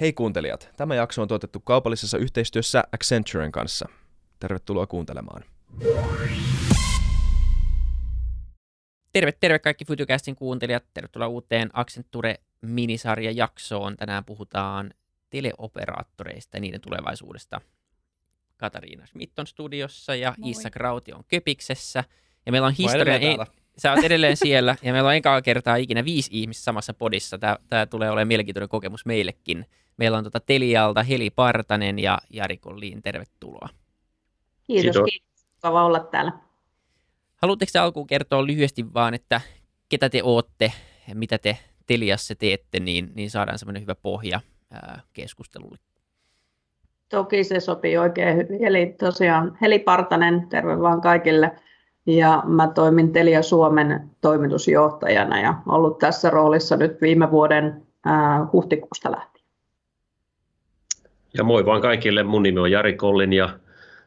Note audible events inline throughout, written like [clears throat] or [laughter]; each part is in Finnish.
Hei kuuntelijat, tämä jakso on tuotettu kaupallisessa yhteistyössä Accenturen kanssa. Tervetuloa kuuntelemaan. Terve, terve kaikki Futucastin kuuntelijat. Tervetuloa uuteen Accenture minisarja-jaksoon. Tänään puhutaan teleoperaattoreista ja niiden tulevaisuudesta. Katariina Schmidt on studiossa ja Moi. Issa Krauti on Köpiksessä. Ja meillä on historia... Ei, sä oot edelleen siellä ja meillä on enkä kertaa ikinä viisi ihmistä samassa podissa. Tämä, tämä tulee olemaan mielenkiintoinen kokemus meillekin. Meillä on tuota Telialta Heli Partanen ja Jari Kolliin. Tervetuloa. Kiitos, kiitos. kiitos. olla täällä. Haluatteko alkuun kertoa lyhyesti vaan, että ketä te ootte, mitä te Teliassa teette, niin, niin saadaan semmoinen hyvä pohja ää, keskustelulle. Toki se sopii oikein hyvin. Eli tosiaan Heli Partanen, terve vaan kaikille. Ja mä toimin Telia Suomen toimitusjohtajana ja ollut tässä roolissa nyt viime vuoden ää, huhtikuusta lähtien. Ja moi vaan kaikille. Mun nimi on Jari Kollin ja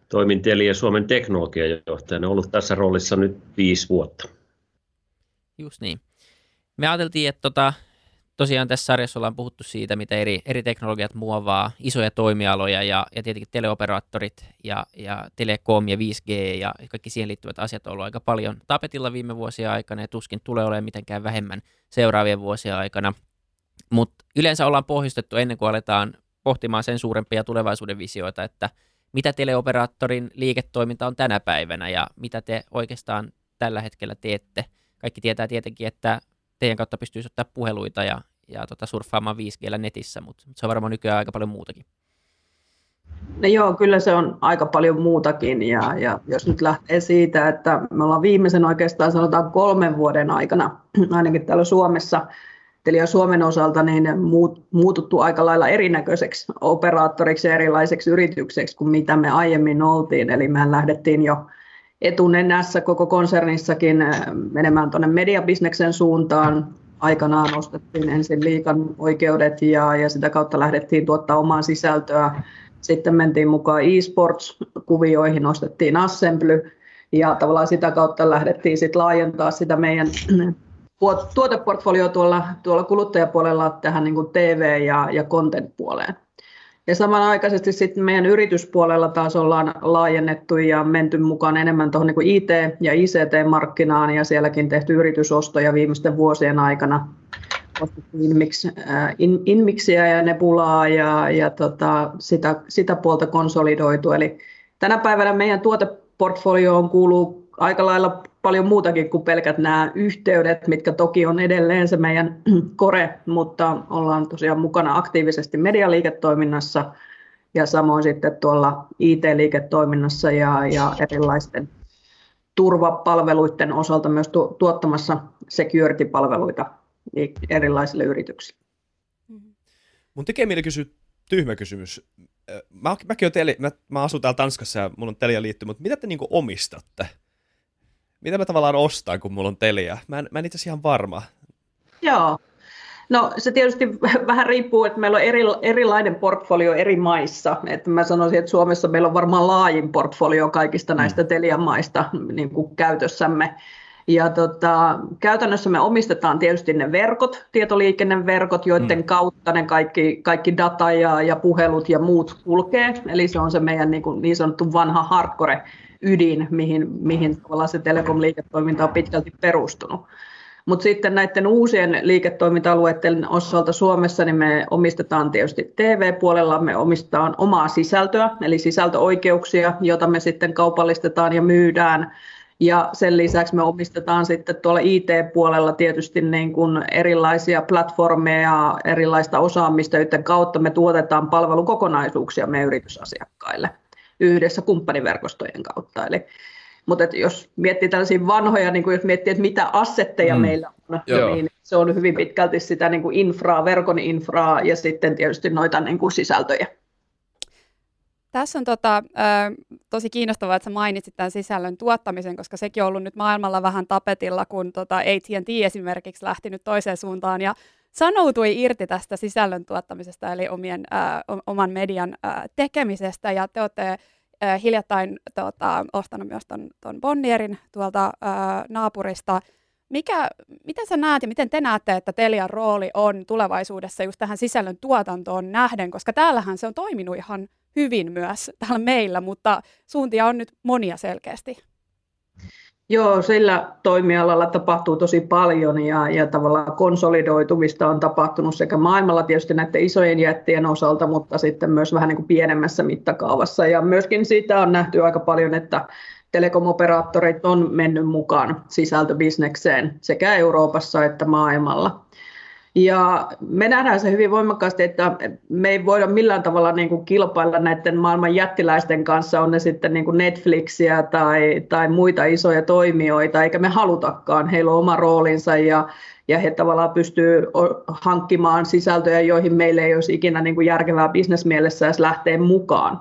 toimin Telia Suomen teknologiajohtajana. Ollut tässä roolissa nyt viisi vuotta. Just niin. Me ajateltiin, että tota, tosiaan tässä sarjassa ollaan puhuttu siitä, mitä eri, eri teknologiat muovaa isoja toimialoja ja, ja tietenkin teleoperaattorit ja, ja telekom ja 5G ja kaikki siihen liittyvät asiat on ollut aika paljon tapetilla viime vuosien aikana ja tuskin tulee olemaan mitenkään vähemmän seuraavien vuosien aikana. Mutta yleensä ollaan pohjustettu ennen kuin aletaan pohtimaan sen suurempia tulevaisuuden visioita, että mitä teleoperaattorin liiketoiminta on tänä päivänä ja mitä te oikeastaan tällä hetkellä teette. Kaikki tietää tietenkin, että teidän kautta pystyisi ottaa puheluita ja, ja tota surffaamaan 5G netissä, mutta se on varmaan nykyään aika paljon muutakin. No joo, kyllä se on aika paljon muutakin ja, ja jos nyt lähtee siitä, että me ollaan viimeisen oikeastaan sanotaan kolmen vuoden aikana, [clears throat] ainakin täällä Suomessa, Telia Suomen osalta niin muut, muututtu aika lailla erinäköiseksi operaattoriksi ja erilaiseksi yritykseksi kuin mitä me aiemmin oltiin. Eli mehän lähdettiin jo etunenässä koko konsernissakin äh, menemään tuonne mediabisneksen suuntaan. Aikanaan nostettiin ensin liikan oikeudet ja, ja sitä kautta lähdettiin tuottaa omaa sisältöä. Sitten mentiin mukaan e-sports-kuvioihin, nostettiin Assembly ja tavallaan sitä kautta lähdettiin sitten laajentaa sitä meidän tuoteportfolio tuolla, tuolla kuluttajapuolella tähän niin kuin TV- ja, ja content-puoleen. Ja samanaikaisesti sitten meidän yrityspuolella taas ollaan laajennettu ja menty mukaan enemmän tuohon niin IT- ja ICT-markkinaan ja sielläkin tehty yritysostoja viimeisten vuosien aikana. Inmix, äh, in, Inmixiä ja Nebulaa ja, ja tota, sitä, sitä puolta konsolidoitu. Eli tänä päivänä meidän tuoteportfolioon kuuluu aika lailla paljon muutakin kuin pelkät nämä yhteydet, mitkä toki on edelleen se meidän [clears throat] kore, mutta ollaan tosiaan mukana aktiivisesti medialiiketoiminnassa ja samoin sitten tuolla IT-liiketoiminnassa ja, ja erilaisten turvapalveluiden osalta myös tu- tuottamassa security-palveluita erilaisille yrityksille. Mun tekee mieli kysyä tyhmä kysymys. Mä, mäkin teli, mä, mä asun täällä Tanskassa ja mulla on Telia liitty, mutta mitä te niinku omistatte? Mitä mä tavallaan ostan, kun mulla on Telia? Mä en, mä en itse ihan varma. Joo. No se tietysti [laughs] vähän riippuu, että meillä on eri, erilainen portfolio eri maissa. Että mä sanoisin, että Suomessa meillä on varmaan laajin portfolio kaikista näistä mm. Telia-maista niin kuin käytössämme. Ja tota, käytännössä me omistetaan tietysti ne verkot, tietoliikenneverkot, joiden mm. kautta ne kaikki, kaikki data ja, ja puhelut ja muut kulkee. Eli se on se meidän niin, kuin, niin sanottu vanha hardcore ydin, mihin, mihin se telekom-liiketoiminta on pitkälti perustunut. Mutta sitten näiden uusien liiketoiminta-alueiden osalta Suomessa niin me omistetaan tietysti TV-puolella, me omistetaan omaa sisältöä, eli sisältöoikeuksia, jota me sitten kaupallistetaan ja myydään. Ja sen lisäksi me omistetaan sitten tuolla IT-puolella tietysti niin kuin erilaisia platformeja ja erilaista osaamista, joiden kautta me tuotetaan palvelukokonaisuuksia meidän yritysasiakkaille yhdessä kumppaniverkostojen kautta. Eli, mutta että jos miettii tällaisia vanhoja, niin kuin jos miettii, että mitä assetteja mm. meillä on, Joo. niin se on hyvin pitkälti sitä niin kuin infraa, verkon infraa ja sitten tietysti noita niin kuin sisältöjä. Tässä on tota, tosi kiinnostavaa, että sä mainitsit tämän sisällön tuottamisen, koska sekin on ollut nyt maailmalla vähän tapetilla, kun tota AT&T esimerkiksi lähti nyt toiseen suuntaan ja sanoutui irti tästä sisällön tuottamisesta, eli omien, ää, oman median ää, tekemisestä, ja te olette hiljattain tota, ostanut myös ton, ton Bonnierin tuolta ää, naapurista, mikä, miten sä näet ja miten te näette, että Telian rooli on tulevaisuudessa just tähän sisällön tuotantoon nähden, koska täällähän se on toiminut ihan hyvin myös täällä meillä, mutta suuntia on nyt monia selkeästi. Joo, sillä toimialalla tapahtuu tosi paljon ja, ja tavallaan konsolidoitumista on tapahtunut sekä maailmalla tietysti näiden isojen jättien osalta, mutta sitten myös vähän niin kuin pienemmässä mittakaavassa. Ja myöskin siitä on nähty aika paljon, että telekomoperaattorit on mennyt mukaan sisältöbisnekseen sekä Euroopassa että maailmalla. Ja me nähdään se hyvin voimakkaasti, että me ei voida millään tavalla niin kuin kilpailla näiden maailman jättiläisten kanssa, on ne sitten niin kuin Netflixiä tai, tai muita isoja toimijoita, eikä me halutakaan. Heillä on oma roolinsa ja, ja he tavallaan pystyy hankkimaan sisältöjä, joihin meille ei olisi ikinä niin kuin järkevää bisnesmielessä edes lähteä mukaan.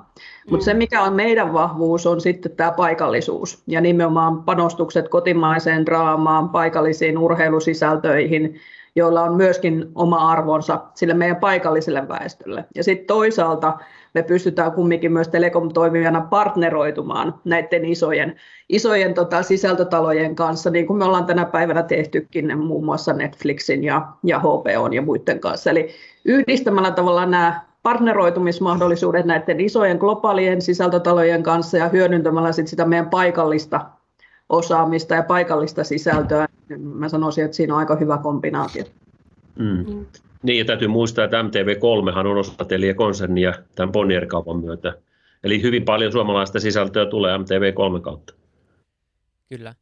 Mutta se, mikä on meidän vahvuus, on sitten tämä paikallisuus ja nimenomaan panostukset kotimaiseen draamaan, paikallisiin urheilusisältöihin, joilla on myöskin oma arvonsa sille meidän paikalliselle väestölle. Ja sitten toisaalta me pystytään kumminkin myös telekom-toimijana partneroitumaan näiden isojen, isojen tota, sisältötalojen kanssa, niin kuin me ollaan tänä päivänä tehtykin muun muassa Netflixin ja, ja HBOn ja muiden kanssa. Eli yhdistämällä tavallaan nämä partneroitumismahdollisuudet näiden isojen globaalien sisältötalojen kanssa ja hyödyntämällä sit sitä meidän paikallista osaamista ja paikallista sisältöä. Mä sanoisin, että siinä on aika hyvä kombinaatio. Mm. Mm. Niin, ja täytyy muistaa, että MTV3 on osa konsernia tämän Bonnier-kaupan myötä. Eli hyvin paljon suomalaista sisältöä tulee MTV3 kautta. Kyllä.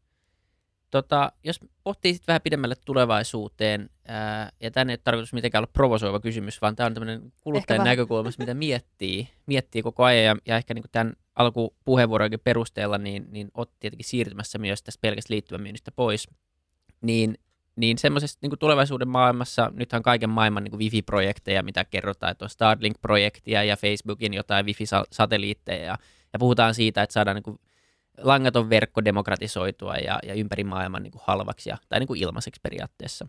Tota, jos pohtii sitten vähän pidemmälle tulevaisuuteen, ää, ja tänne ei tarkoitus mitenkään olla provosoiva kysymys, vaan tämä on tämmöinen kuluttajan näkökulmasta, mitä miettii, miettii koko ajan, ja, ja ehkä niin tämän alkupuheenvuorojenkin perusteella, niin, niin olet tietenkin siirtymässä myös tästä pelkästä liittymämyynnistä pois, niin, niin semmoisessa niin tulevaisuuden maailmassa, nythän kaiken maailman niin wifi-projekteja, mitä kerrotaan, että on Starlink-projektia ja Facebookin jotain wifi-satelliitteja, ja, ja puhutaan siitä, että saadaan niin langaton verkko demokratisoitua ja, ja ympäri maailman niin halvaksi ja, tai niin ilmaiseksi periaatteessa.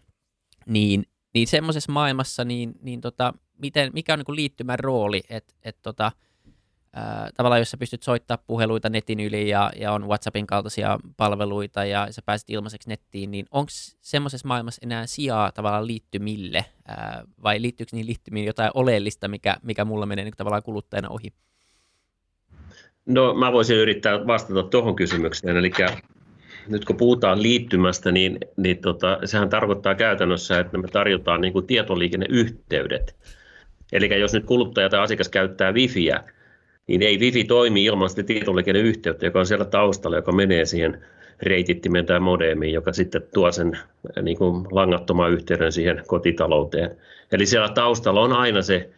Niin, niin semmoisessa maailmassa, niin, niin tota, miten, mikä on niin liittymän rooli, että et tota, tavallaan jos sä pystyt soittaa puheluita netin yli ja, ja on WhatsAppin kaltaisia palveluita ja sä pääset ilmaiseksi nettiin, niin onko semmoisessa maailmassa enää sijaa tavallaan liittymille ää, vai liittyykö niihin liittymiin jotain oleellista, mikä, mikä mulla menee niin tavallaan kuluttajana ohi? No mä voisin yrittää vastata tuohon kysymykseen. Eli nyt kun puhutaan liittymästä, niin, niin tota, sehän tarkoittaa käytännössä, että me tarjotaan niin kuin tietoliikenneyhteydet. Eli jos nyt kuluttaja tai asiakas käyttää wifiä, niin ei wifi toimi ilman sitä tietoliikenneyhteyttä, joka on siellä taustalla, joka menee siihen reitittimeen tai modeemiin, joka sitten tuo sen niin kuin langattoman yhteyden siihen kotitalouteen. Eli siellä taustalla on aina se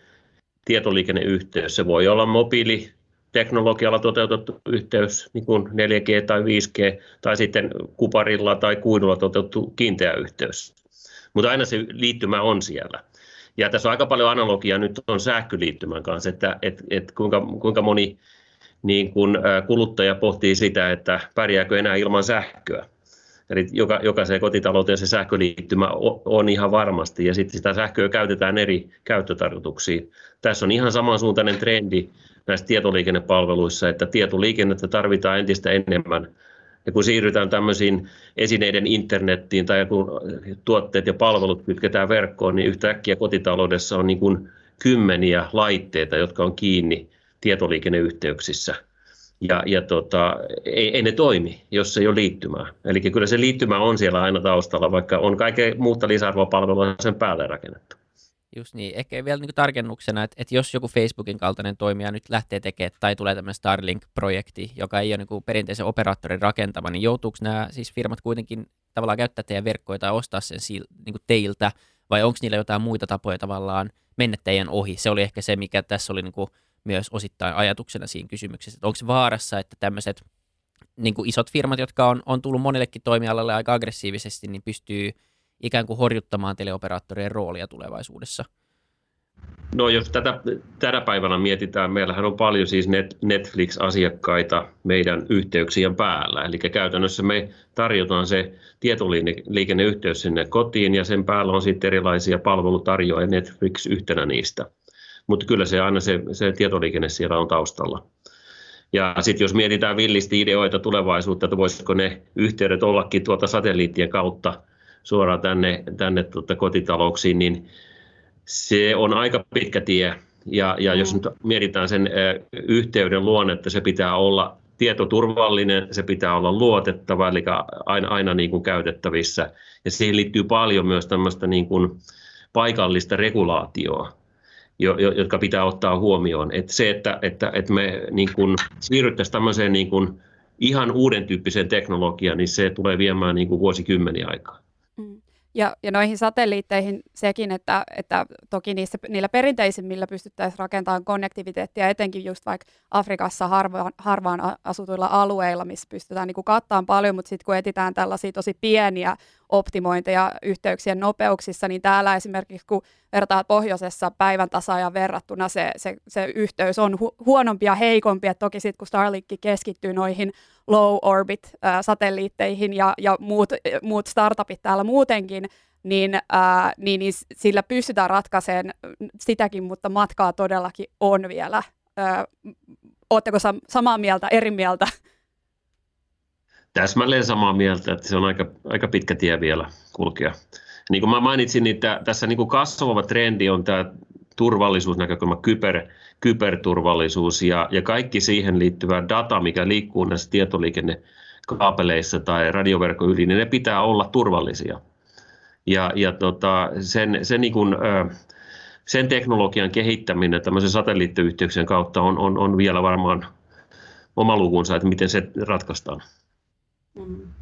tietoliikenneyhteys. Se voi olla mobiili, teknologialla toteutettu yhteys, niin kuin 4G tai 5G, tai sitten kuparilla tai kuidulla toteutettu kiinteä yhteys. Mutta aina se liittymä on siellä. Ja tässä on aika paljon analogiaa nyt on sähköliittymän kanssa, että et, et kuinka, kuinka moni niin kun, kuluttaja pohtii sitä, että pärjääkö enää ilman sähköä. Eli joka, jokaiseen kotitalouteen se sähköliittymä on ihan varmasti, ja sitten sitä sähköä käytetään eri käyttötarkoituksiin. Tässä on ihan samansuuntainen trendi näissä tietoliikennepalveluissa, että tietoliikennettä tarvitaan entistä enemmän. Ja kun siirrytään tämmöisiin esineiden internettiin tai kun tuotteet ja palvelut kytketään verkkoon, niin yhtäkkiä kotitaloudessa on niin kuin kymmeniä laitteita, jotka on kiinni tietoliikenneyhteyksissä. Ja, ja tota, ei, ei ne toimi, jos ei ole liittymää. Eli kyllä se liittymä on siellä aina taustalla, vaikka on kaiken muuta lisäarvopalvelua sen päälle rakennettu. Just niin. Ehkä vielä niin tarkennuksena, että, että jos joku Facebookin kaltainen toimija nyt lähtee tekemään tai tulee tämmöinen Starlink-projekti, joka ei ole niin perinteisen operaattorin rakentama, niin joutuuko nämä siis firmat kuitenkin tavallaan käyttää teidän verkkoja tai ostaa sen niin teiltä, vai onko niillä jotain muita tapoja tavallaan mennä teidän ohi? Se oli ehkä se, mikä tässä oli niin myös osittain ajatuksena siinä kysymyksessä, että onko vaarassa, että tämmöiset niin isot firmat, jotka on, on tullut monellekin toimialalle aika aggressiivisesti, niin pystyy ikään kuin horjuttamaan teleoperaattorien roolia tulevaisuudessa? No jos tätä tänä päivänä mietitään, meillähän on paljon siis net, Netflix-asiakkaita meidän yhteyksien päällä. Eli käytännössä me tarjotaan se tietoliikenneyhteys sinne kotiin ja sen päällä on sitten erilaisia palvelutarjoajia Netflix yhtenä niistä. Mutta kyllä se aina se, se tietoliikenne siellä on taustalla. Ja sitten jos mietitään villisti ideoita tulevaisuutta, että voisiko ne yhteydet ollakin tuota satelliittien kautta – suoraan tänne, tänne tota kotitalouksiin, niin se on aika pitkä tie. Ja, ja jos mm. nyt mietitään sen yhteyden luonnetta, se pitää olla tietoturvallinen, se pitää olla luotettava, eli aina, aina niin kuin käytettävissä. Ja siihen liittyy paljon myös tämmöistä niin kuin paikallista regulaatioa, jo, jo, jotka pitää ottaa huomioon. Et se, että, että, että me niin kuin siirryttäisiin tämmöiseen niin kuin ihan uuden tyyppiseen teknologiaan, niin se tulee viemään niin kuin vuosikymmeniä aikaa. Ja, ja noihin satelliitteihin sekin, että, että toki niissä, niillä perinteisimmillä pystyttäisiin rakentamaan konnektiviteettia, etenkin just vaikka Afrikassa harvaan, harvaan asutuilla alueilla, missä pystytään niin kattamaan paljon, mutta sitten kun etitään tällaisia tosi pieniä optimointeja yhteyksien nopeuksissa, niin täällä esimerkiksi kun vertaat pohjoisessa päivän tasaajan verrattuna se, se, se yhteys on hu- huonompi ja heikompi, että toki sitten kun Starlink keskittyy noihin low orbit äh, satelliitteihin ja, ja muut, muut startupit täällä muutenkin, niin, äh, niin, niin sillä pystytään ratkaisemaan sitäkin, mutta matkaa todellakin on vielä. Äh, Oletteko sa- samaa mieltä, eri mieltä? Täsmälleen samaa mieltä, että se on aika, aika pitkä tie vielä kulkea. Niin kuin mä mainitsin, niin tässä niin kuin kasvava trendi on tämä turvallisuusnäkökulma, kyber, kyberturvallisuus ja, ja kaikki siihen liittyvä data, mikä liikkuu näissä tietoliikennekaapeleissa tai radioverkon yli, niin ne pitää olla turvallisia. Ja, ja tota, sen, sen, niin kuin, sen teknologian kehittäminen tämmöisen satelliittiyhteyksien kautta on, on, on vielä varmaan oma lukunsa, että miten se ratkaistaan. Mm.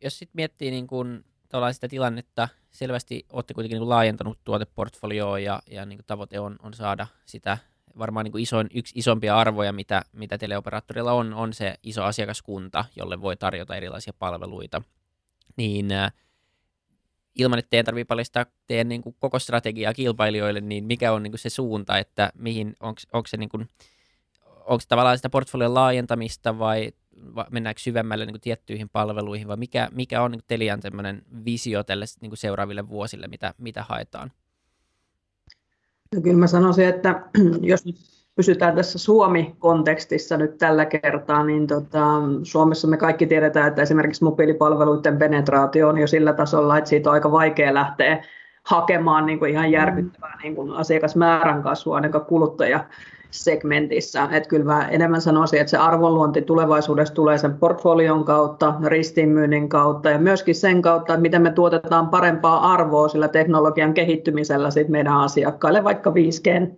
Jos sitten miettii niin kun, sitä tilannetta, selvästi olette kuitenkin niin laajentanut tuoteportfolioa ja, ja niin tavoite on, on saada sitä varmaan niin isoin, yksi isompia arvoja, mitä, mitä teleoperaattorilla on, on se iso asiakaskunta, jolle voi tarjota erilaisia palveluita. Niin äh, ilman, että teidän tarvitsee paljastaa teidän niin kuin koko strategiaa kilpailijoille, niin mikä on niin kuin se suunta, että mihin, onko se, niin kuin, onko tavallaan sitä portfolion laajentamista vai mennäänkö syvemmälle niin kuin tiettyihin palveluihin, vai mikä, mikä on niin kuin Telian visio tälle niin kuin seuraaville vuosille, mitä, mitä haetaan? No kyllä mä sanoisin, että [clears throat] jos pysytään tässä Suomi-kontekstissa nyt tällä kertaa, niin tota, Suomessa me kaikki tiedetään, että esimerkiksi mobiilipalveluiden penetraatio on jo sillä tasolla, että siitä on aika vaikea lähteä hakemaan niin kuin ihan järkyttävää niin kuin asiakasmäärän kasvua ainakaan kuluttaja segmentissä. Että kyllä mä enemmän sanoisin, että se arvonluonti tulevaisuudessa tulee sen portfolion kautta, ristiinmyynnin kautta ja myöskin sen kautta, että miten me tuotetaan parempaa arvoa sillä teknologian kehittymisellä sit meidän asiakkaille, vaikka 5G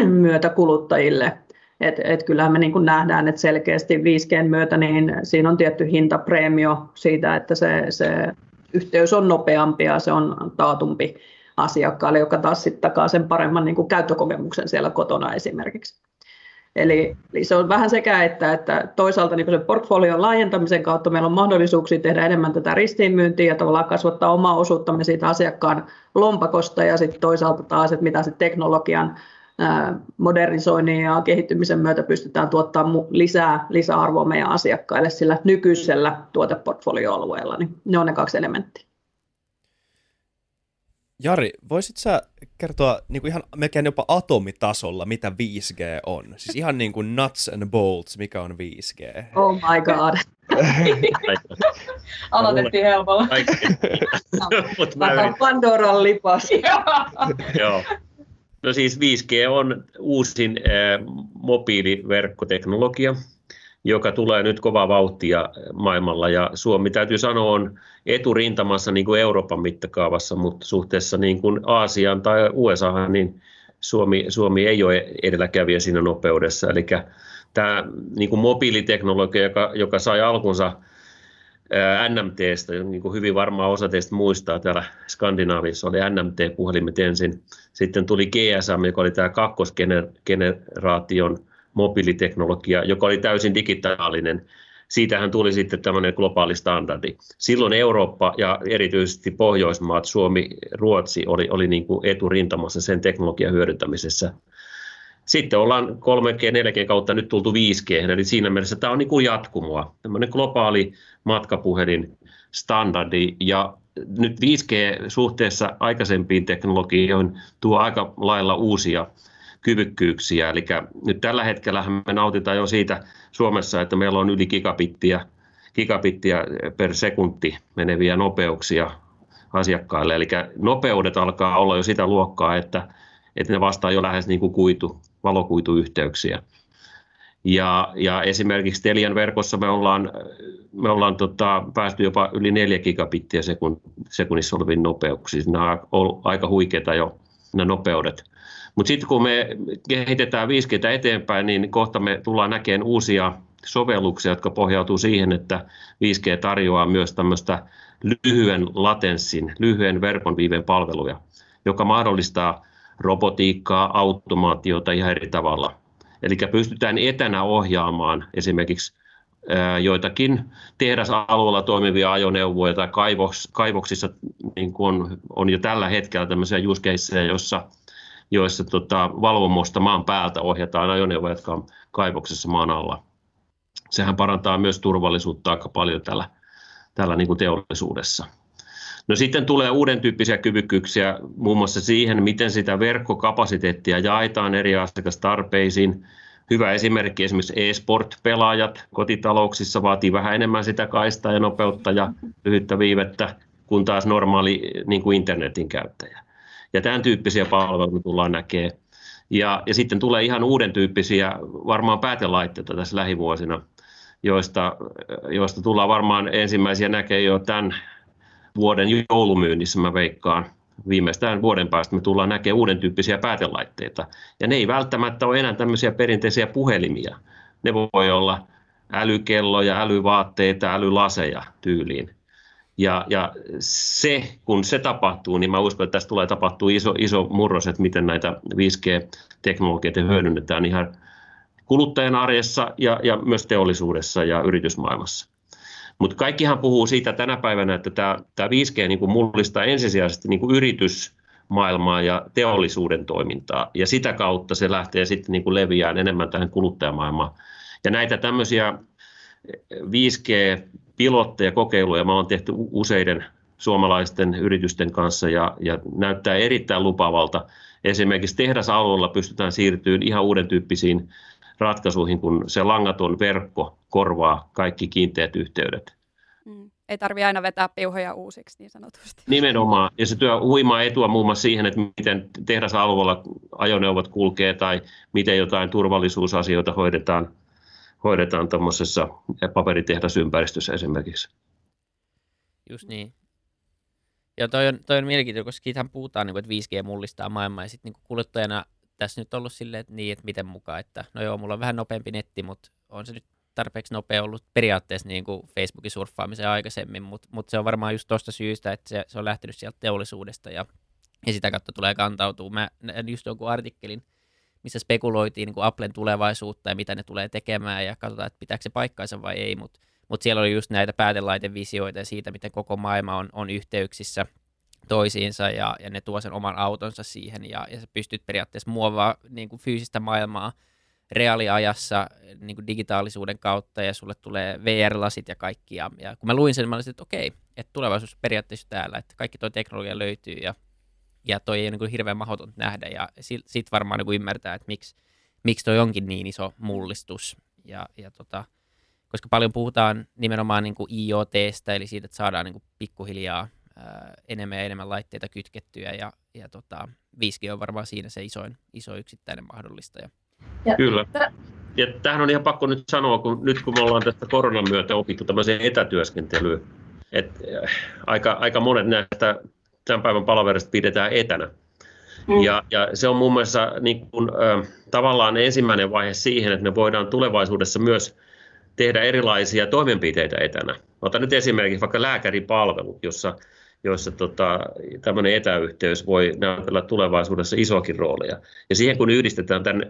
[clears throat] myötä kuluttajille. Et, et kyllähän me niin kuin nähdään, että selkeästi 5G myötä niin siinä on tietty hintapreemio siitä, että se, se yhteys on nopeampi ja se on taatumpi asiakkaalle, joka taas sitten takaa sen paremman niin kuin käyttökokemuksen siellä kotona esimerkiksi. Eli, eli se on vähän sekä, että, että toisaalta niin sen portfolion laajentamisen kautta meillä on mahdollisuuksia tehdä enemmän tätä ristiinmyyntiä ja tavallaan kasvattaa omaa osuuttamme siitä asiakkaan lompakosta ja sitten toisaalta taas, että mitä se teknologian modernisoinnin ja kehittymisen myötä pystytään tuottamaan lisää lisäarvoa meidän asiakkaille sillä nykyisellä tuoteportfolioalueella, niin ne on ne kaksi elementtiä. Jari, voisit sä kertoa niin kuin ihan melkein jopa atomitasolla, mitä 5G on? Siis ihan niin kuin nuts and bolts, mikä on 5G? Oh my god. [laughs] Aloitettiin helpolla. Mä Pandoran lipas. [laughs] Joo. No siis 5G on uusin äh, mobiiliverkkoteknologia, joka tulee nyt kovaa vauhtia maailmalla. Ja Suomi täytyy sanoa on eturintamassa niin kuin Euroopan mittakaavassa, mutta suhteessa niin kuin Aasiaan tai USA, niin Suomi, Suomi ei ole edelläkävijä siinä nopeudessa. Eli tämä niin kuin mobiiliteknologia, joka, joka sai alkunsa NMTstä, niin kuin hyvin varmaan osa teistä muistaa, täällä Skandinaavissa oli NMT-puhelimet ensin. Sitten tuli GSM, joka oli tämä kakkosgeneraation mobiiliteknologia, joka oli täysin digitaalinen. Siitähän tuli sitten tämmöinen globaali standardi. Silloin Eurooppa ja erityisesti Pohjoismaat, Suomi, Ruotsi oli, oli niin kuin eturintamassa sen teknologian hyödyntämisessä. Sitten ollaan 3G, 4G kautta nyt tultu 5G, eli siinä mielessä tämä on niin kuin jatkumoa, tämmöinen globaali matkapuhelin standardi, ja nyt 5G suhteessa aikaisempiin teknologioihin tuo aika lailla uusia kyvykkyyksiä. Eli nyt tällä hetkellä me nautitaan jo siitä Suomessa, että meillä on yli gigabittiä, gigabittiä per sekunti meneviä nopeuksia asiakkaille. Eli nopeudet alkaa olla jo sitä luokkaa, että, että ne vastaa jo lähes niin kuin kuitu, valokuituyhteyksiä. Ja, ja esimerkiksi Telian verkossa me ollaan, me ollaan tota, päästy jopa yli 4 gigabittiä sekun, sekunnissa oleviin nopeuksiin. Nämä on aika huikeita jo nämä nopeudet. Mutta sitten kun me kehitetään 5G eteenpäin, niin kohta me tullaan näkemään uusia sovelluksia, jotka pohjautuu siihen, että 5G tarjoaa myös tämmöistä lyhyen latenssin, lyhyen verkon viiven palveluja, joka mahdollistaa robotiikkaa, automaatiota ihan eri tavalla. Eli pystytään etänä ohjaamaan esimerkiksi joitakin tehdasalueella toimivia ajoneuvoja tai kaivoks, kaivoksissa niin kuin on, on jo tällä hetkellä tämmöisiä use caseja, joissa, tota, valvomosta maan päältä ohjataan ajoneuvoja, jotka on kaivoksessa maan alla. Sehän parantaa myös turvallisuutta aika paljon tällä, tällä niin kuin teollisuudessa. No sitten tulee uuden tyyppisiä kyvykkyyksiä muun muassa siihen, miten sitä verkkokapasiteettia jaetaan eri asiakastarpeisiin. Hyvä esimerkki esimerkiksi e-sport-pelaajat kotitalouksissa vaatii vähän enemmän sitä kaistaa ja nopeutta ja lyhyttä viivettä kuin taas normaali niin kuin internetin käyttäjä. Ja tämän tyyppisiä palveluita tullaan näkemään. Ja, ja sitten tulee ihan uuden tyyppisiä varmaan päätelaitteita tässä lähivuosina, joista, joista tullaan varmaan ensimmäisiä näkemään jo tämän vuoden joulumyynnissä, mä veikkaan. Viimeistään vuoden päästä me tullaan näkemään uuden tyyppisiä päätelaitteita. Ja ne ei välttämättä ole enää tämmöisiä perinteisiä puhelimia. Ne voi olla älykelloja, älyvaatteita, älylaseja tyyliin. Ja, ja se, kun se tapahtuu, niin mä uskon, että tästä tulee tapahtuu iso, iso murros, että miten näitä 5G-teknologioita hyödynnetään ihan kuluttajan arjessa ja, ja myös teollisuudessa ja yritysmaailmassa. Mutta kaikkihan puhuu siitä tänä päivänä, että tämä, tämä 5G niin kuin mullistaa ensisijaisesti niin kuin yritysmaailmaa ja teollisuuden toimintaa, ja sitä kautta se lähtee sitten niin kuin leviään enemmän tähän kuluttajamaailmaan. Ja näitä tämmöisiä 5G-pilotteja, kokeiluja mä olen tehty useiden suomalaisten yritysten kanssa ja, ja näyttää erittäin lupavalta. Esimerkiksi tehdasalueella pystytään siirtymään ihan uuden tyyppisiin ratkaisuihin, kun se langaton verkko korvaa kaikki kiinteät yhteydet. Mm. Ei tarvitse aina vetää piuhoja uusiksi niin sanotusti. Nimenomaan. Ja se työ huimaa etua muun muassa siihen, että miten tehdasalueella ajoneuvot kulkee tai miten jotain turvallisuusasioita hoidetaan, hoidetaan tuommoisessa paperitehdasyympäristössä esimerkiksi. Just niin. Ja toi on, toi on mielenkiintoinen, koska siitähän puhutaan, niin kuin, että 5G mullistaa maailmaa, ja sitten niin kuluttajana tässä nyt ollut silleen, että niin, että miten mukaan, että no joo, mulla on vähän nopeampi netti, mutta on se nyt tarpeeksi nopea ollut periaatteessa niin kuin Facebookin surffaamiseen aikaisemmin, mutta mut se on varmaan just tuosta syystä, että se, se on lähtenyt sieltä teollisuudesta ja, ja sitä kautta tulee kantautua. Mä just jonkun artikkelin, missä spekuloitiin niin kuin Applen tulevaisuutta ja mitä ne tulee tekemään ja katsotaan, että pitääkö se paikkaansa vai ei, mutta mut siellä oli just näitä päätelaitevisioita ja siitä, miten koko maailma on, on yhteyksissä – toisiinsa ja, ja ne tuo sen oman autonsa siihen ja, ja sä pystyt periaatteessa muovaa niin kuin fyysistä maailmaa reaaliajassa niin kuin digitaalisuuden kautta ja sulle tulee VR-lasit ja kaikki. Ja, ja kun mä luin sen, mä olisin, että okei, että tulevaisuus periaatteessa täällä, että kaikki tuo teknologia löytyy ja, ja toi ei ole niin kuin hirveän mahdoton nähdä ja sit, varmaan niin kuin ymmärtää, että miksi, miksi toi onkin niin iso mullistus. Ja, ja tota, koska paljon puhutaan nimenomaan niin kuin IoTstä, eli siitä, että saadaan niin kuin pikkuhiljaa enemmän ja enemmän laitteita kytkettyä ja, ja tota, 5G on varmaan siinä se isoin, iso yksittäinen mahdollistaja. Ja Kyllä. Ja tähän on ihan pakko nyt sanoa, kun nyt kun me ollaan tästä koronan myötä opittu tämmöiseen etätyöskentelyyn, että aika, aika monet näistä tämän päivän palaverista pidetään etänä. Mm. Ja, ja se on mun mielestä niin kuin, äh, tavallaan ensimmäinen vaihe siihen, että me voidaan tulevaisuudessa myös tehdä erilaisia toimenpiteitä etänä. Otan nyt esimerkiksi vaikka lääkäripalvelut, jossa joissa tota, tämmöinen etäyhteys voi näytellä tulevaisuudessa isokin roolia. Ja siihen kun yhdistetään tämän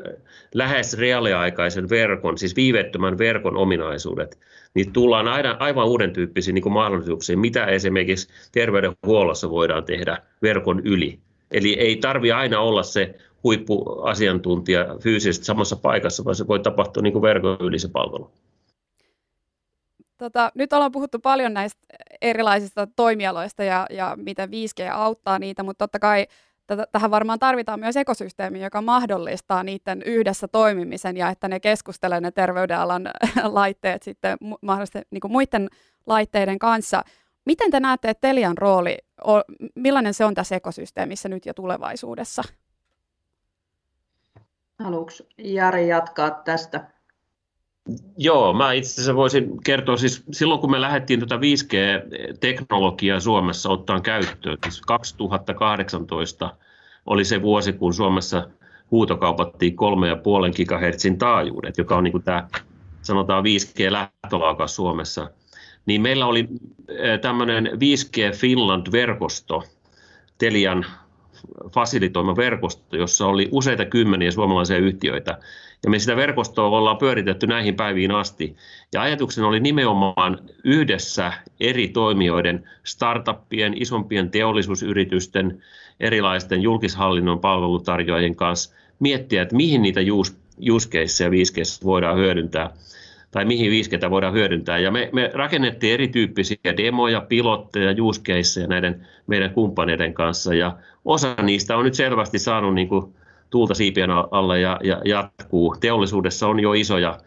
lähes reaaliaikaisen verkon, siis viivettömän verkon ominaisuudet, niin tullaan aina, aivan uuden tyyppisiin niin mahdollisuuksiin, mitä esimerkiksi terveydenhuollossa voidaan tehdä verkon yli. Eli ei tarvi aina olla se huippuasiantuntija fyysisesti samassa paikassa, vaan se voi tapahtua niin kuin verkon yli se palvelu. Tota, nyt ollaan puhuttu paljon näistä erilaisista toimialoista ja, ja miten 5G auttaa niitä, mutta totta kai että tähän varmaan tarvitaan myös ekosysteemi, joka mahdollistaa niiden yhdessä toimimisen ja että ne keskustelee ne terveydenalan [laughs] laitteet sitten mahdollisesti niin kuin muiden laitteiden kanssa. Miten te näette, että Telian rooli, millainen se on tässä ekosysteemissä nyt ja tulevaisuudessa? Haluatko Jari jatkaa tästä? Joo, mä itse asiassa voisin kertoa, siis silloin kun me lähdettiin tuota 5G-teknologiaa Suomessa ottaa käyttöön, siis 2018 oli se vuosi, kun Suomessa huutokaupattiin 3,5 GHz taajuudet, joka on niin kuin tämä sanotaan 5G-lähtölaukaus Suomessa, niin meillä oli tämmöinen 5G Finland-verkosto, Telian fasilitoima verkosto, jossa oli useita kymmeniä suomalaisia yhtiöitä. Ja me sitä verkostoa ollaan pyöritetty näihin päiviin asti. Ja ajatuksena oli nimenomaan yhdessä eri toimijoiden, startuppien, isompien teollisuusyritysten, erilaisten julkishallinnon palvelutarjoajien kanssa miettiä, että mihin niitä use caseja 5 voidaan hyödyntää tai mihin 5 voidaan hyödyntää. Ja me, me rakennettiin erityyppisiä demoja, pilotteja, use näiden meidän kumppaneiden kanssa. Ja osa niistä on nyt selvästi saanut niin kuin tuulta siipien alle ja, ja jatkuu. Teollisuudessa on jo isoja,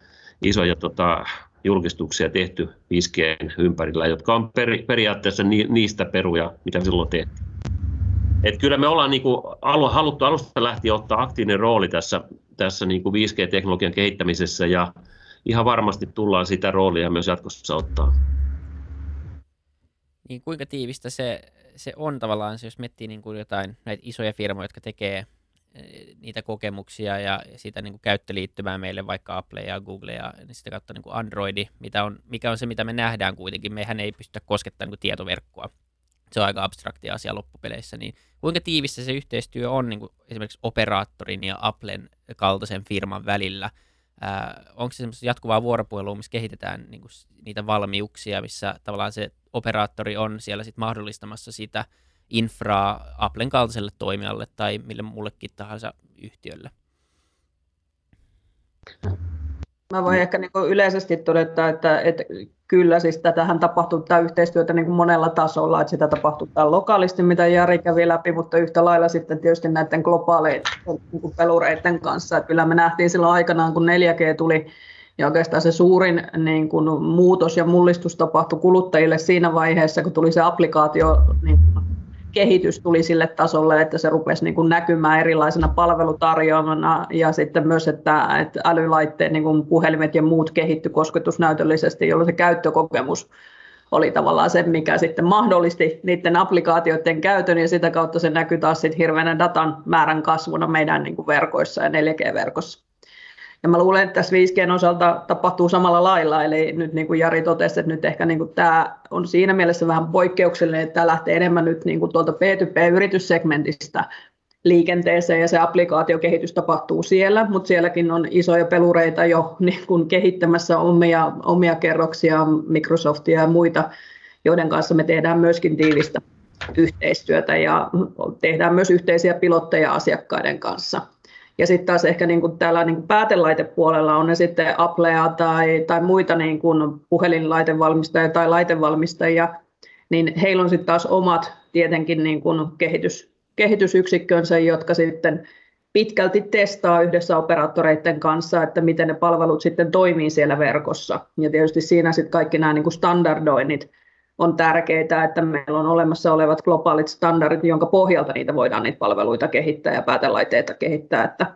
isoja tota, julkistuksia tehty 5G ympärillä, jotka on per, periaatteessa ni, niistä peruja, mitä silloin tehtiin. Et kyllä me ollaan niin kuin haluttu alusta lähtien ottaa aktiivinen rooli tässä, tässä niin kuin 5G-teknologian kehittämisessä ja ihan varmasti tullaan sitä roolia myös jatkossa ottaa. Niin kuinka tiivistä se, se on tavallaan, jos miettii niin kuin jotain näitä isoja firmoja, jotka tekee niitä kokemuksia ja sitä niin kuin käyttöliittymää meille, vaikka Apple ja Google ja niin sitä kautta niin kuin Androidi, mitä on, mikä on se, mitä me nähdään kuitenkin. Mehän ei pystytä koskettamaan niin tietoverkkoa. Se on aika abstrakti asia loppupeleissä. Niin kuinka tiivistä se yhteistyö on niin kuin esimerkiksi operaattorin ja Applen kaltaisen firman välillä? Ää, onko se semmoista jatkuvaa vuoropuhelua, missä kehitetään niin kuin niitä valmiuksia, missä tavallaan se operaattori on siellä sit mahdollistamassa sitä – infraa Applen kaltaiselle toimijalle tai mille mullekin tahansa yhtiölle. Mä voin ehkä niin yleisesti todeta, että, että kyllä siis tätähän tapahtuu tämä yhteistyötä niin kuin monella tasolla, että sitä tapahtuu täällä lokaalisti, mitä Jari kävi läpi, mutta yhtä lailla sitten tietysti näiden globaaleiden niin pelureiden kanssa. Että kyllä me nähtiin silloin aikanaan, kun 4G tuli, ja oikeastaan se suurin niin kuin, muutos ja mullistus tapahtui kuluttajille siinä vaiheessa, kun tuli se applikaatio niin kehitys tuli sille tasolle, että se rupesi niin kuin näkymään erilaisena palvelutarjoamana ja sitten myös, että, että älylaitteet, niin kuin puhelimet ja muut kehittyi kosketusnäytöllisesti, jolloin se käyttökokemus oli tavallaan se, mikä sitten mahdollisti niiden applikaatioiden käytön ja sitä kautta se näkyy taas sitten hirveänä datan määrän kasvuna meidän niin kuin verkoissa ja 4G-verkossa. Ja mä luulen, että tässä 5Gn osalta tapahtuu samalla lailla, eli nyt niin kuin Jari totesi, että nyt ehkä niin kuin tämä on siinä mielessä vähän poikkeuksellinen, että tämä lähtee enemmän nyt niin kuin tuolta B2B-yrityssegmentistä liikenteeseen ja se applikaatiokehitys tapahtuu siellä, mutta sielläkin on isoja pelureita jo [laughs] niin kuin kehittämässä omia, omia kerroksia, Microsoftia ja muita, joiden kanssa me tehdään myöskin tiivistä yhteistyötä ja tehdään myös yhteisiä pilotteja asiakkaiden kanssa. Ja sitten taas ehkä niin kuin täällä niin kuin päätelaitepuolella on ne sitten Applea tai, tai muita niin kuin puhelinlaitevalmistajia tai laitevalmistajia, niin heillä on sitten taas omat tietenkin niin kuin kehitys, kehitysyksikkönsä, jotka sitten pitkälti testaa yhdessä operaattoreiden kanssa, että miten ne palvelut sitten toimii siellä verkossa. Ja tietysti siinä sitten kaikki nämä niin kuin standardoinnit on tärkeää, että meillä on olemassa olevat globaalit standardit, jonka pohjalta niitä voidaan niitä palveluita kehittää ja päätelaitteita kehittää. Että,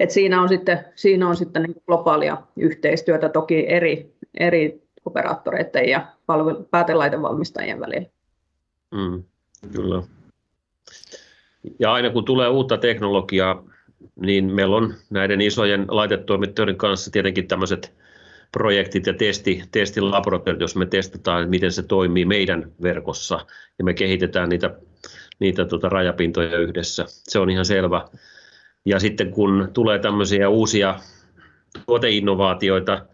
että siinä on sitten, siinä on sitten niin globaalia yhteistyötä toki eri, eri operaattoreiden ja palvelu, päätelaitevalmistajien välillä. Mm, kyllä. Ja aina kun tulee uutta teknologiaa, niin meillä on näiden isojen laitetoimittajien kanssa tietenkin tämmöiset projektit ja testi, testilaboratoriot, jos me testataan, että miten se toimii meidän verkossa ja me kehitetään niitä, niitä tota rajapintoja yhdessä. Se on ihan selvä. Ja sitten kun tulee tämmöisiä uusia tuoteinnovaatioita,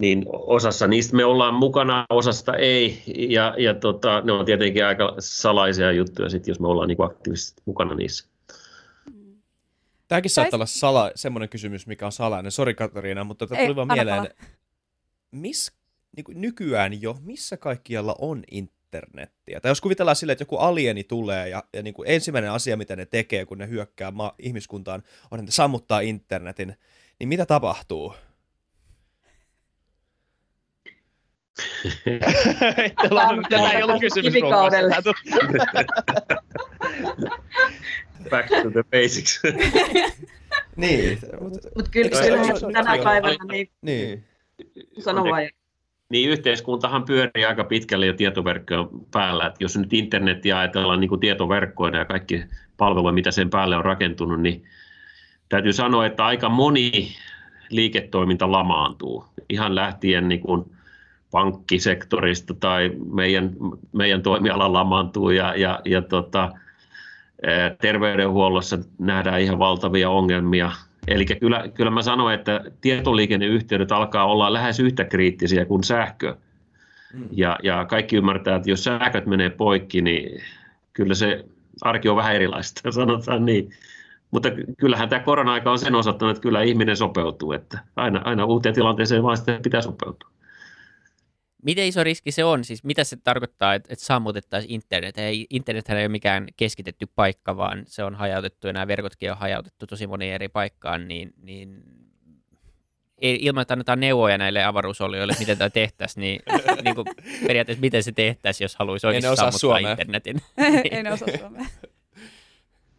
niin osassa niistä me ollaan mukana, osasta ei, ja, ja tota, ne on tietenkin aika salaisia juttuja, sit, jos me ollaan niin aktiivisesti mukana niissä. Tämäkin saattaa olla sala, semmoinen kysymys, mikä on salainen. Sori Katariina, mutta tuli Ei, vaan mieleen, miss, niin kuin nykyään jo, missä kaikkialla on in, internettiä. Tai jos kuvitellaan silleen, että joku alieni tulee ja, ja niin kuin ensimmäinen asia, mitä ne tekee, kun ne hyökkää ma- ihmiskuntaan, on, että sammuttaa internetin, niin mitä tapahtuu? [laughs] Tämä ei ollut kysymys [laughs] [laughs] Back to the basics. [laughs] niin. Mutta Mut kyllä, kyllä tänä päivänä niin, niin. sano vain. Niin, yhteiskuntahan pyörii aika pitkälle jo tietoverkkojen päällä. Et jos nyt internetia ajatellaan niin kuin tietoverkkoina ja kaikki palveluja, mitä sen päälle on rakentunut, niin täytyy sanoa, että aika moni liiketoiminta lamaantuu. Ihan lähtien niin kuin pankkisektorista tai meidän, meidän toimiala lamaantuu ja, ja, ja tota, terveydenhuollossa nähdään ihan valtavia ongelmia. Eli kyllä, kyllä mä sanoin, että tietoliikenneyhteydet alkaa olla lähes yhtä kriittisiä kuin sähkö. Mm. Ja, ja kaikki ymmärtää, että jos sähköt menee poikki, niin kyllä se arki on vähän erilaista, [laughs] sanotaan niin. Mutta kyllähän tämä korona-aika on sen osoittanut, että kyllä ihminen sopeutuu, että aina, aina uuteen tilanteeseen vaan sitten pitää sopeutua. Miten iso riski se on? Siis mitä se tarkoittaa, että, että sammutettaisiin internet? Ei, internet ei ole mikään keskitetty paikka, vaan se on hajautettu ja nämä verkotkin on hajautettu tosi moniin eri paikkaan, niin, niin ilman, että annetaan neuvoja näille avaruusolioille, miten tämä tehtäisiin, niin, [laughs] niin kuin periaatteessa miten se tehtäisiin, jos haluaisi oikeasti sammuttaa Suomea. internetin. [laughs] en osaa suomea.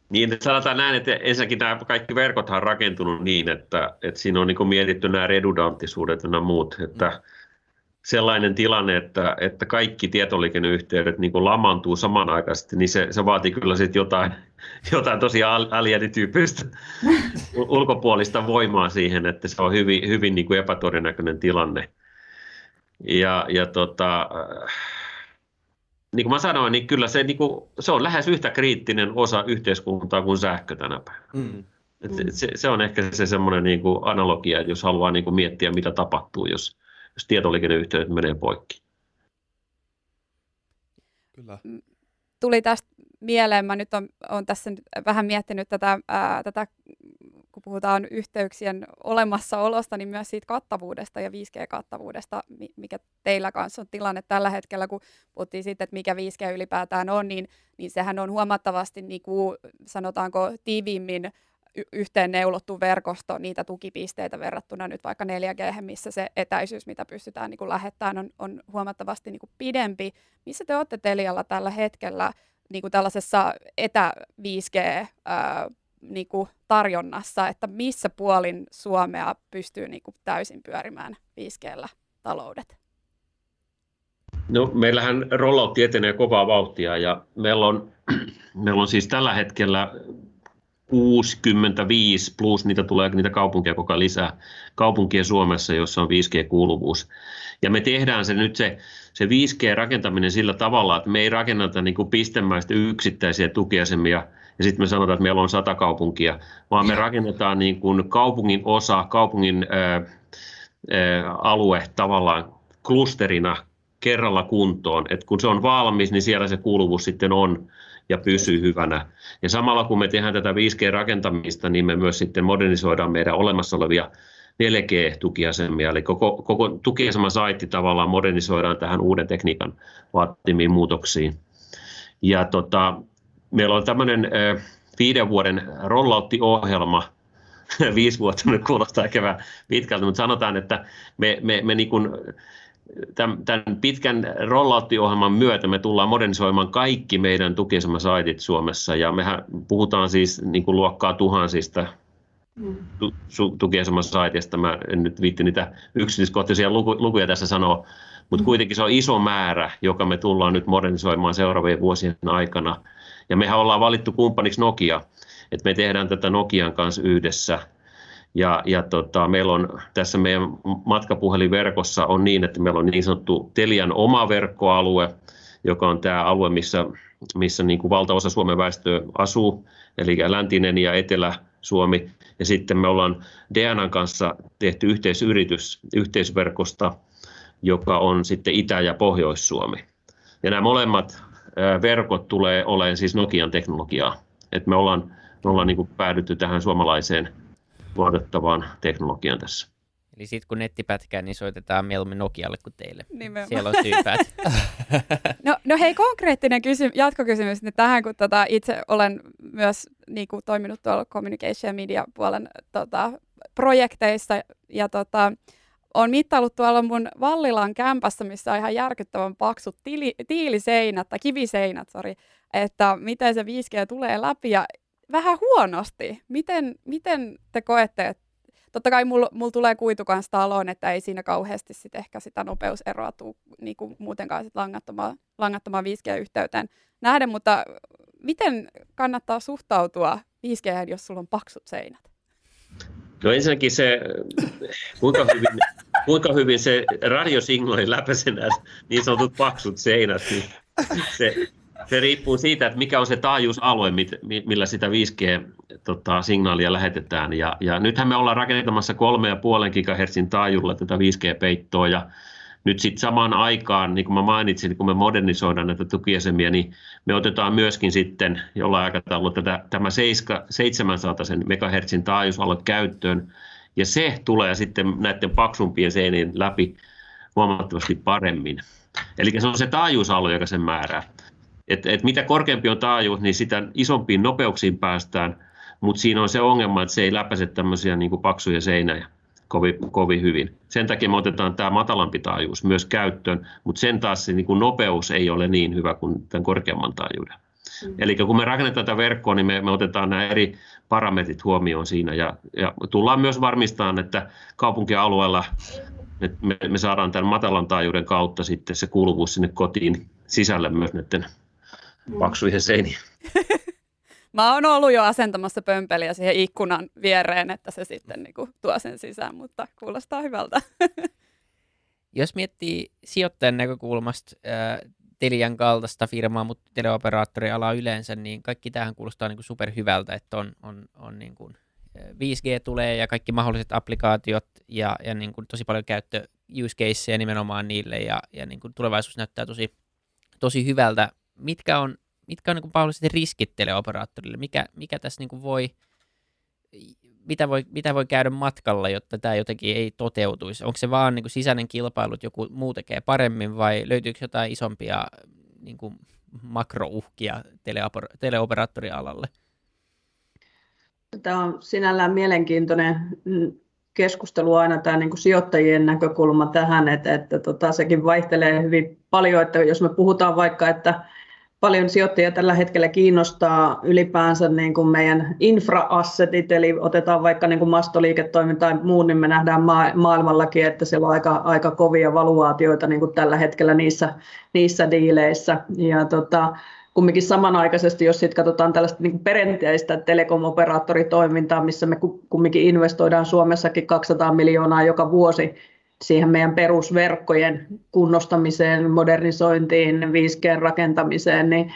Niin, että sanotaan näin, että ensinnäkin nämä kaikki verkothan on rakentunut niin, että, että siinä on niin mietitty nämä redundanttisuudet ja muut, että mm sellainen tilanne, että, että kaikki tietoliikenneyhteydet niin kuin lamantuu samanaikaisesti, niin se, se vaatii kyllä sitten jotain, jotain tosiaan alienityyppistä ulkopuolista voimaa siihen, että se on hyvin, hyvin niin kuin epätodennäköinen tilanne. Ja, ja tota, niin kuin mä sanoin, niin kyllä se, niin kuin, se on lähes yhtä kriittinen osa yhteiskuntaa kuin sähkö tänä päivänä. Mm. Et se, se on ehkä se semmoinen niin kuin analogia, että jos haluaa niin kuin miettiä, mitä tapahtuu, jos, jos tietoliikenneyhteydet menee poikki. Kyllä. Tuli tästä mieleen, mä nyt olen tässä nyt vähän miettinyt tätä, ää, tätä, kun puhutaan yhteyksien olemassaolosta, niin myös siitä kattavuudesta ja 5G-kattavuudesta, mikä teillä kanssa on tilanne tällä hetkellä, kun puhuttiin siitä, että mikä 5G ylipäätään on, niin, niin sehän on huomattavasti, niin kuin, sanotaanko, tiiviimmin yhteen neulottu verkosto niitä tukipisteitä verrattuna nyt vaikka 4G, missä se etäisyys, mitä pystytään niin kuin lähettämään, on, on huomattavasti niin kuin pidempi. Missä te olette Telialla tällä hetkellä niin kuin tällaisessa etä 5G ää, niin tarjonnassa, että missä puolin Suomea pystyy niin kuin täysin pyörimään 5Gllä taloudet? No, meillähän rollout etenee kovaa vauhtia ja meillä on, [clears throat] meillä on siis tällä hetkellä 65 plus niitä tulee niitä kaupunkia koko ajan lisää kaupunkia Suomessa, jossa on 5G-kuuluvuus. Ja me tehdään se nyt se, se 5G-rakentaminen sillä tavalla, että me ei rakenneta niin kuin pistemäistä yksittäisiä tukiasemia ja sitten me sanotaan, että meillä on sata kaupunkia, vaan me rakennetaan niin kuin kaupungin osa, kaupungin ää, ää, alue tavallaan klusterina kerralla kuntoon. Et kun se on valmis, niin siellä se kuuluvuus sitten on ja pysyy hyvänä. Ja samalla kun me tehdään tätä 5G-rakentamista, niin me myös sitten modernisoidaan meidän olemassa olevia 4G-tukiasemia, eli koko, koko tukiaseman saitti tavallaan modernisoidaan tähän uuden tekniikan vaatimiin muutoksiin. Ja tota, meillä on tämmöinen viiden vuoden rolloutti-ohjelma, [laughs] viisi vuotta nyt kuulostaa ehkä vähän pitkältä, mutta sanotaan, että me, me, me niin tämän pitkän rollouttiohjelman myötä me tullaan modernisoimaan kaikki meidän tukiasemasaitit Suomessa ja mehän puhutaan siis niin kuin luokkaa tuhansista mm. tukiasemasaitista. Mä en nyt viitti niitä yksityiskohtaisia lukuja tässä sanoa, mutta mm. kuitenkin se on iso määrä, joka me tullaan nyt modernisoimaan seuraavien vuosien aikana. Ja mehän ollaan valittu kumppaniksi Nokia, että me tehdään tätä Nokian kanssa yhdessä – ja, ja tota, meillä on tässä meidän matkapuhelinverkossa on niin, että meillä on niin sanottu Telian oma verkkoalue, joka on tämä alue, missä, missä niin kuin valtaosa Suomen väestöä asuu, eli läntinen ja etelä-Suomi. Ja sitten me ollaan DNAn kanssa tehty yhteisyritys yhteisverkosta, joka on sitten Itä- ja Pohjois-Suomi. Ja nämä molemmat verkot tulee olemaan siis Nokian teknologiaa. Et me ollaan, me ollaan niin kuin päädytty tähän suomalaiseen luotettavaan teknologiaan tässä. Eli sitten kun netti pätkää, niin soitetaan mieluummin Nokialle kuin teille. Nimenomaan. Siellä on syypäät. [laughs] No, no hei, konkreettinen kysy- jatkokysymys nyt tähän, kun tota, itse olen myös niin kuin, toiminut tuolla communication ja media puolen tota, projekteissa ja tota, on mittaillut tuolla mun Vallilan kämpässä, missä on ihan järkyttävän paksut tili, tiiliseinät tai kiviseinät, sorry, että miten se 5G tulee läpi ja vähän huonosti. Miten, miten te koette, että totta kai mulla mul tulee kuitu kanssa taloon, että ei siinä kauheasti sit ehkä sitä nopeuseroa tule niin muutenkaan sit langattomaan, langattomaan 5G-yhteyteen nähden, mutta miten kannattaa suhtautua 5G, jos sulla on paksut seinät? No ensinnäkin se, kuinka hyvin, kuinka hyvin se radiosignaali läpäisee nämä niin sanotut paksut seinät, niin se, se riippuu siitä, että mikä on se taajuusalue, millä sitä 5G-signaalia tota, lähetetään. Ja, ja nythän me ollaan rakentamassa 3,5 GHz taajuudella tätä 5G-peittoa, ja nyt sitten samaan aikaan, niin kuin mä mainitsin, kun me modernisoidaan näitä tukiesemia, niin me otetaan myöskin sitten jollain aikataululla tätä, tämä 700 MHz taajuusalue käyttöön, ja se tulee sitten näiden paksumpien seinien läpi huomattavasti paremmin. Eli se on se taajuusalue, joka sen määrää. Et, et mitä korkeampi on taajuus, niin sitä isompiin nopeuksiin päästään, mutta siinä on se ongelma, että se ei läpäise tämmöisiä niin paksuja seinäjä kovin, kovin hyvin. Sen takia me otetaan tämä matalampi taajuus myös käyttöön, mutta sen taas se niin kuin nopeus ei ole niin hyvä kuin tämän korkeamman taajuuden. Mm. Eli kun me rakennetaan tätä verkkoa, niin me, me otetaan nämä eri parametrit huomioon siinä ja, ja tullaan myös varmistamaan, että kaupunkialueella me, me saadaan tämän matalan taajuuden kautta sitten se kuuluvuus sinne kotiin sisälle myös näiden mm. paksujen seinien. [laughs] Mä oon ollut jo asentamassa pömpeliä siihen ikkunan viereen, että se sitten niin kuin, tuo sen sisään, mutta kuulostaa hyvältä. [laughs] Jos miettii sijoittajan näkökulmasta äh, Telian kaltaista firmaa, mutta teleoperaattoriala yleensä, niin kaikki tähän kuulostaa niin kuin superhyvältä, että on, on, on niin kuin 5G tulee ja kaikki mahdolliset applikaatiot ja, ja niin kuin tosi paljon käyttö use caseja nimenomaan niille ja, ja niin kuin tulevaisuus näyttää tosi, tosi hyvältä. Mitkä on mitkä on niin kuin riskit teleoperaattorille? Mikä, mikä tässä niin voi, mitä voi, mitä voi käydä matkalla, jotta tämä jotenkin ei toteutuisi? Onko se vaan niin sisäinen kilpailu, että joku muu tekee paremmin vai löytyykö jotain isompia niin kuin makrouhkia teleoper- teleoperaattorialalle? Tämä on sinällään mielenkiintoinen keskustelu aina tämä niin kuin sijoittajien näkökulma tähän, että, että tota, sekin vaihtelee hyvin paljon, että jos me puhutaan vaikka, että paljon sijoittajia tällä hetkellä kiinnostaa ylipäänsä niin kuin meidän infraassetit, eli otetaan vaikka niin kuin mastoliiketoiminta tai muu, niin me nähdään ma- maailmallakin, että siellä on aika, aika kovia valuaatioita niin kuin tällä hetkellä niissä, niissä diileissä. Ja tota, kumminkin samanaikaisesti, jos sitten katsotaan tällaista niin kuin perinteistä telekomoperaattoritoimintaa, missä me kumminkin investoidaan Suomessakin 200 miljoonaa joka vuosi siihen meidän perusverkkojen kunnostamiseen, modernisointiin, 5G-rakentamiseen, niin,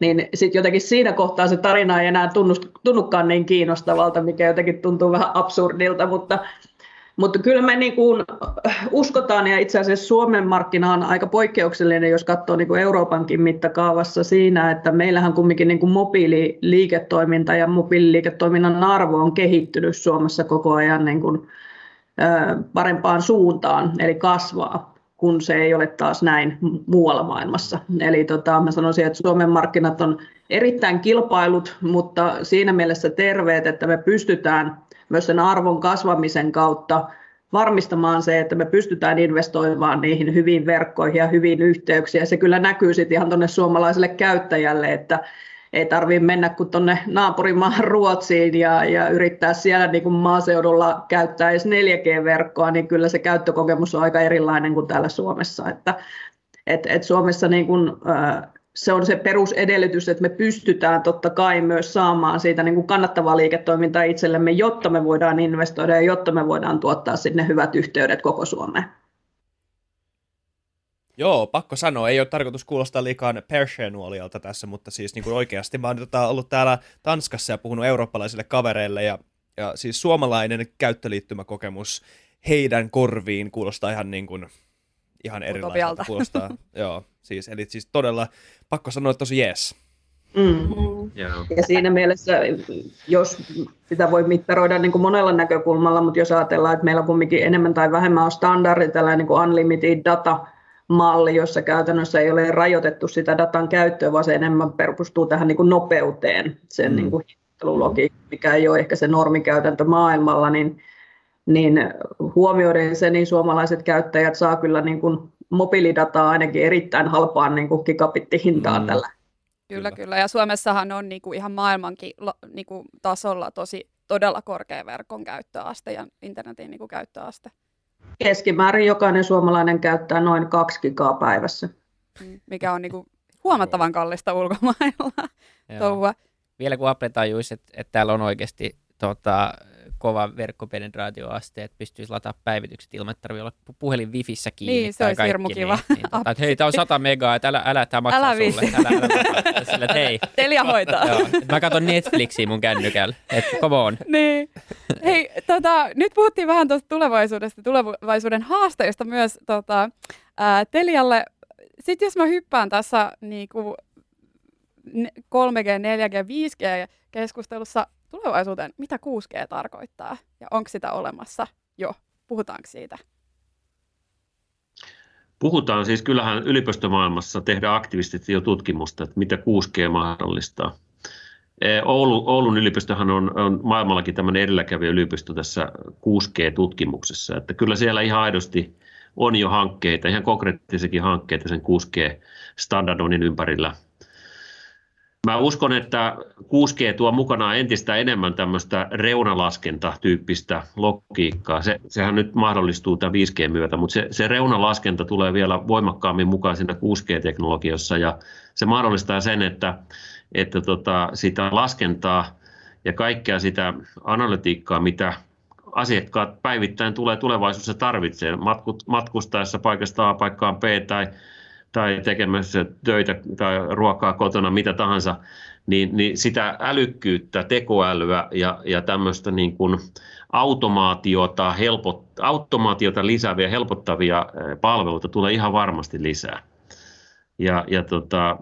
niin sitten jotenkin siinä kohtaa se tarina ei enää tunnukaan niin kiinnostavalta, mikä jotenkin tuntuu vähän absurdilta, mutta, mutta kyllä me niin kuin uskotaan, ja itse asiassa Suomen markkina on aika poikkeuksellinen, jos katsoo niin kuin Euroopankin mittakaavassa siinä, että meillähän kumminkin niin kuin mobiililiiketoiminta ja mobiililiiketoiminnan arvo on kehittynyt Suomessa koko ajan niin kuin parempaan suuntaan, eli kasvaa, kun se ei ole taas näin muualla maailmassa. Eli tota, mä sanoisin, että Suomen markkinat on erittäin kilpailut, mutta siinä mielessä terveet, että me pystytään myös sen arvon kasvamisen kautta varmistamaan se, että me pystytään investoimaan niihin hyviin verkkoihin ja hyviin yhteyksiin. Ja se kyllä näkyy sitten ihan tuonne suomalaiselle käyttäjälle, että ei tarvitse mennä kuin tuonne naapurimaahan Ruotsiin ja, ja yrittää siellä niin kuin maaseudulla käyttää edes 4G-verkkoa, niin kyllä se käyttökokemus on aika erilainen kuin täällä Suomessa. Että, et, et Suomessa niin kuin, se on se perusedellytys, että me pystytään totta kai myös saamaan siitä niin kuin kannattavaa liiketoimintaa itsellemme, jotta me voidaan investoida ja jotta me voidaan tuottaa sinne hyvät yhteydet koko Suomeen. Joo, pakko sanoa, ei ole tarkoitus kuulostaa liikaa perseenuolialta tässä, mutta siis niin kuin oikeasti mä oon tota, ollut täällä Tanskassa ja puhunut eurooppalaisille kavereille ja, ja siis suomalainen käyttöliittymäkokemus heidän korviin kuulostaa ihan niin kuin, ihan erilaiselta. Kuulostaa, [laughs] joo, siis, eli siis todella pakko sanoa, että tosi jees. Mm. Ja siinä mielessä, jos sitä voi mittaroida niin kuin monella näkökulmalla, mutta jos ajatellaan, että meillä kumminkin enemmän tai vähemmän on standardi, tällainen niin kuin unlimited data, malli, jossa käytännössä ei ole rajoitettu sitä datan käyttöä, vaan se enemmän perustuu tähän niin kuin nopeuteen, sen mm. niin kuin mikä ei ole ehkä se normikäytäntö maailmalla, niin, niin huomioiden se, niin suomalaiset käyttäjät saa kyllä niin kuin mobiilidataa ainakin erittäin halpaan niin kuin gigabittihintaan mm. tällä Kyllä, kyllä. Ja Suomessahan on niinku ihan maailmankin niinku tasolla tosi todella korkea verkon käyttöaste ja internetin niinku käyttöaste. Keskimäärin jokainen suomalainen käyttää noin kaksi gigaa päivässä. Mm, mikä on niinku huomattavan kallista ulkomailla Vielä kun Apple tajuisi, että, että täällä on oikeasti tota, kova verkkopenetraatioaste, että pystyisi lataamaan päivitykset ilman, että tarvitsee olla puhelin wifissä kiinni. Niin, se olisi hirmu kiva. Niin, niin, tota, hei, tämä on 100 megaa, että älä, älä tämä maksaa älä sulle. Älä, älä, sillä, että hei. [laughs] Telia hoitaa. Joo, mä katson Netflixiä mun kännykällä, että come on. [laughs] niin. Hei, tota, nyt puhuttiin vähän tuosta tulevaisuudesta, tulevaisuuden haasteista myös tota, ää, Telialle. Sitten jos mä hyppään tässä niin kuin 3G, 4G, 5G keskustelussa tulevaisuuteen, mitä 6G tarkoittaa ja onko sitä olemassa jo? Puhutaanko siitä? Puhutaan siis, kyllähän yliopistomaailmassa tehdään aktiivisesti jo tutkimusta, että mitä 6G mahdollistaa. Oulu, Oulun yliopistohan on, on maailmallakin tämmöinen edelläkävijä yliopisto tässä 6G-tutkimuksessa, että kyllä siellä ihan aidosti on jo hankkeita, ihan konkreettisiakin hankkeita sen 6G-standardoinnin ympärillä – Mä uskon, että 6G tuo mukanaan entistä enemmän tämmöistä reunalaskenta-tyyppistä logiikkaa. Se, sehän nyt mahdollistuu tämän 5G myötä, mutta se, se reunalaskenta tulee vielä voimakkaammin mukaan siinä 6G-teknologiassa ja se mahdollistaa sen, että, että tota, sitä laskentaa ja kaikkea sitä analytiikkaa, mitä asiakkaat päivittäin tulee tulevaisuudessa tarvitsee matkustaessa paikasta A paikkaan B tai tai tekemässä töitä tai ruokaa kotona, mitä tahansa, niin, niin sitä älykkyyttä, tekoälyä ja, ja tämmöistä niin kuin automaatiota, helpot, automaatiota lisääviä, helpottavia palveluita tulee ihan varmasti lisää. Ja, ja tota,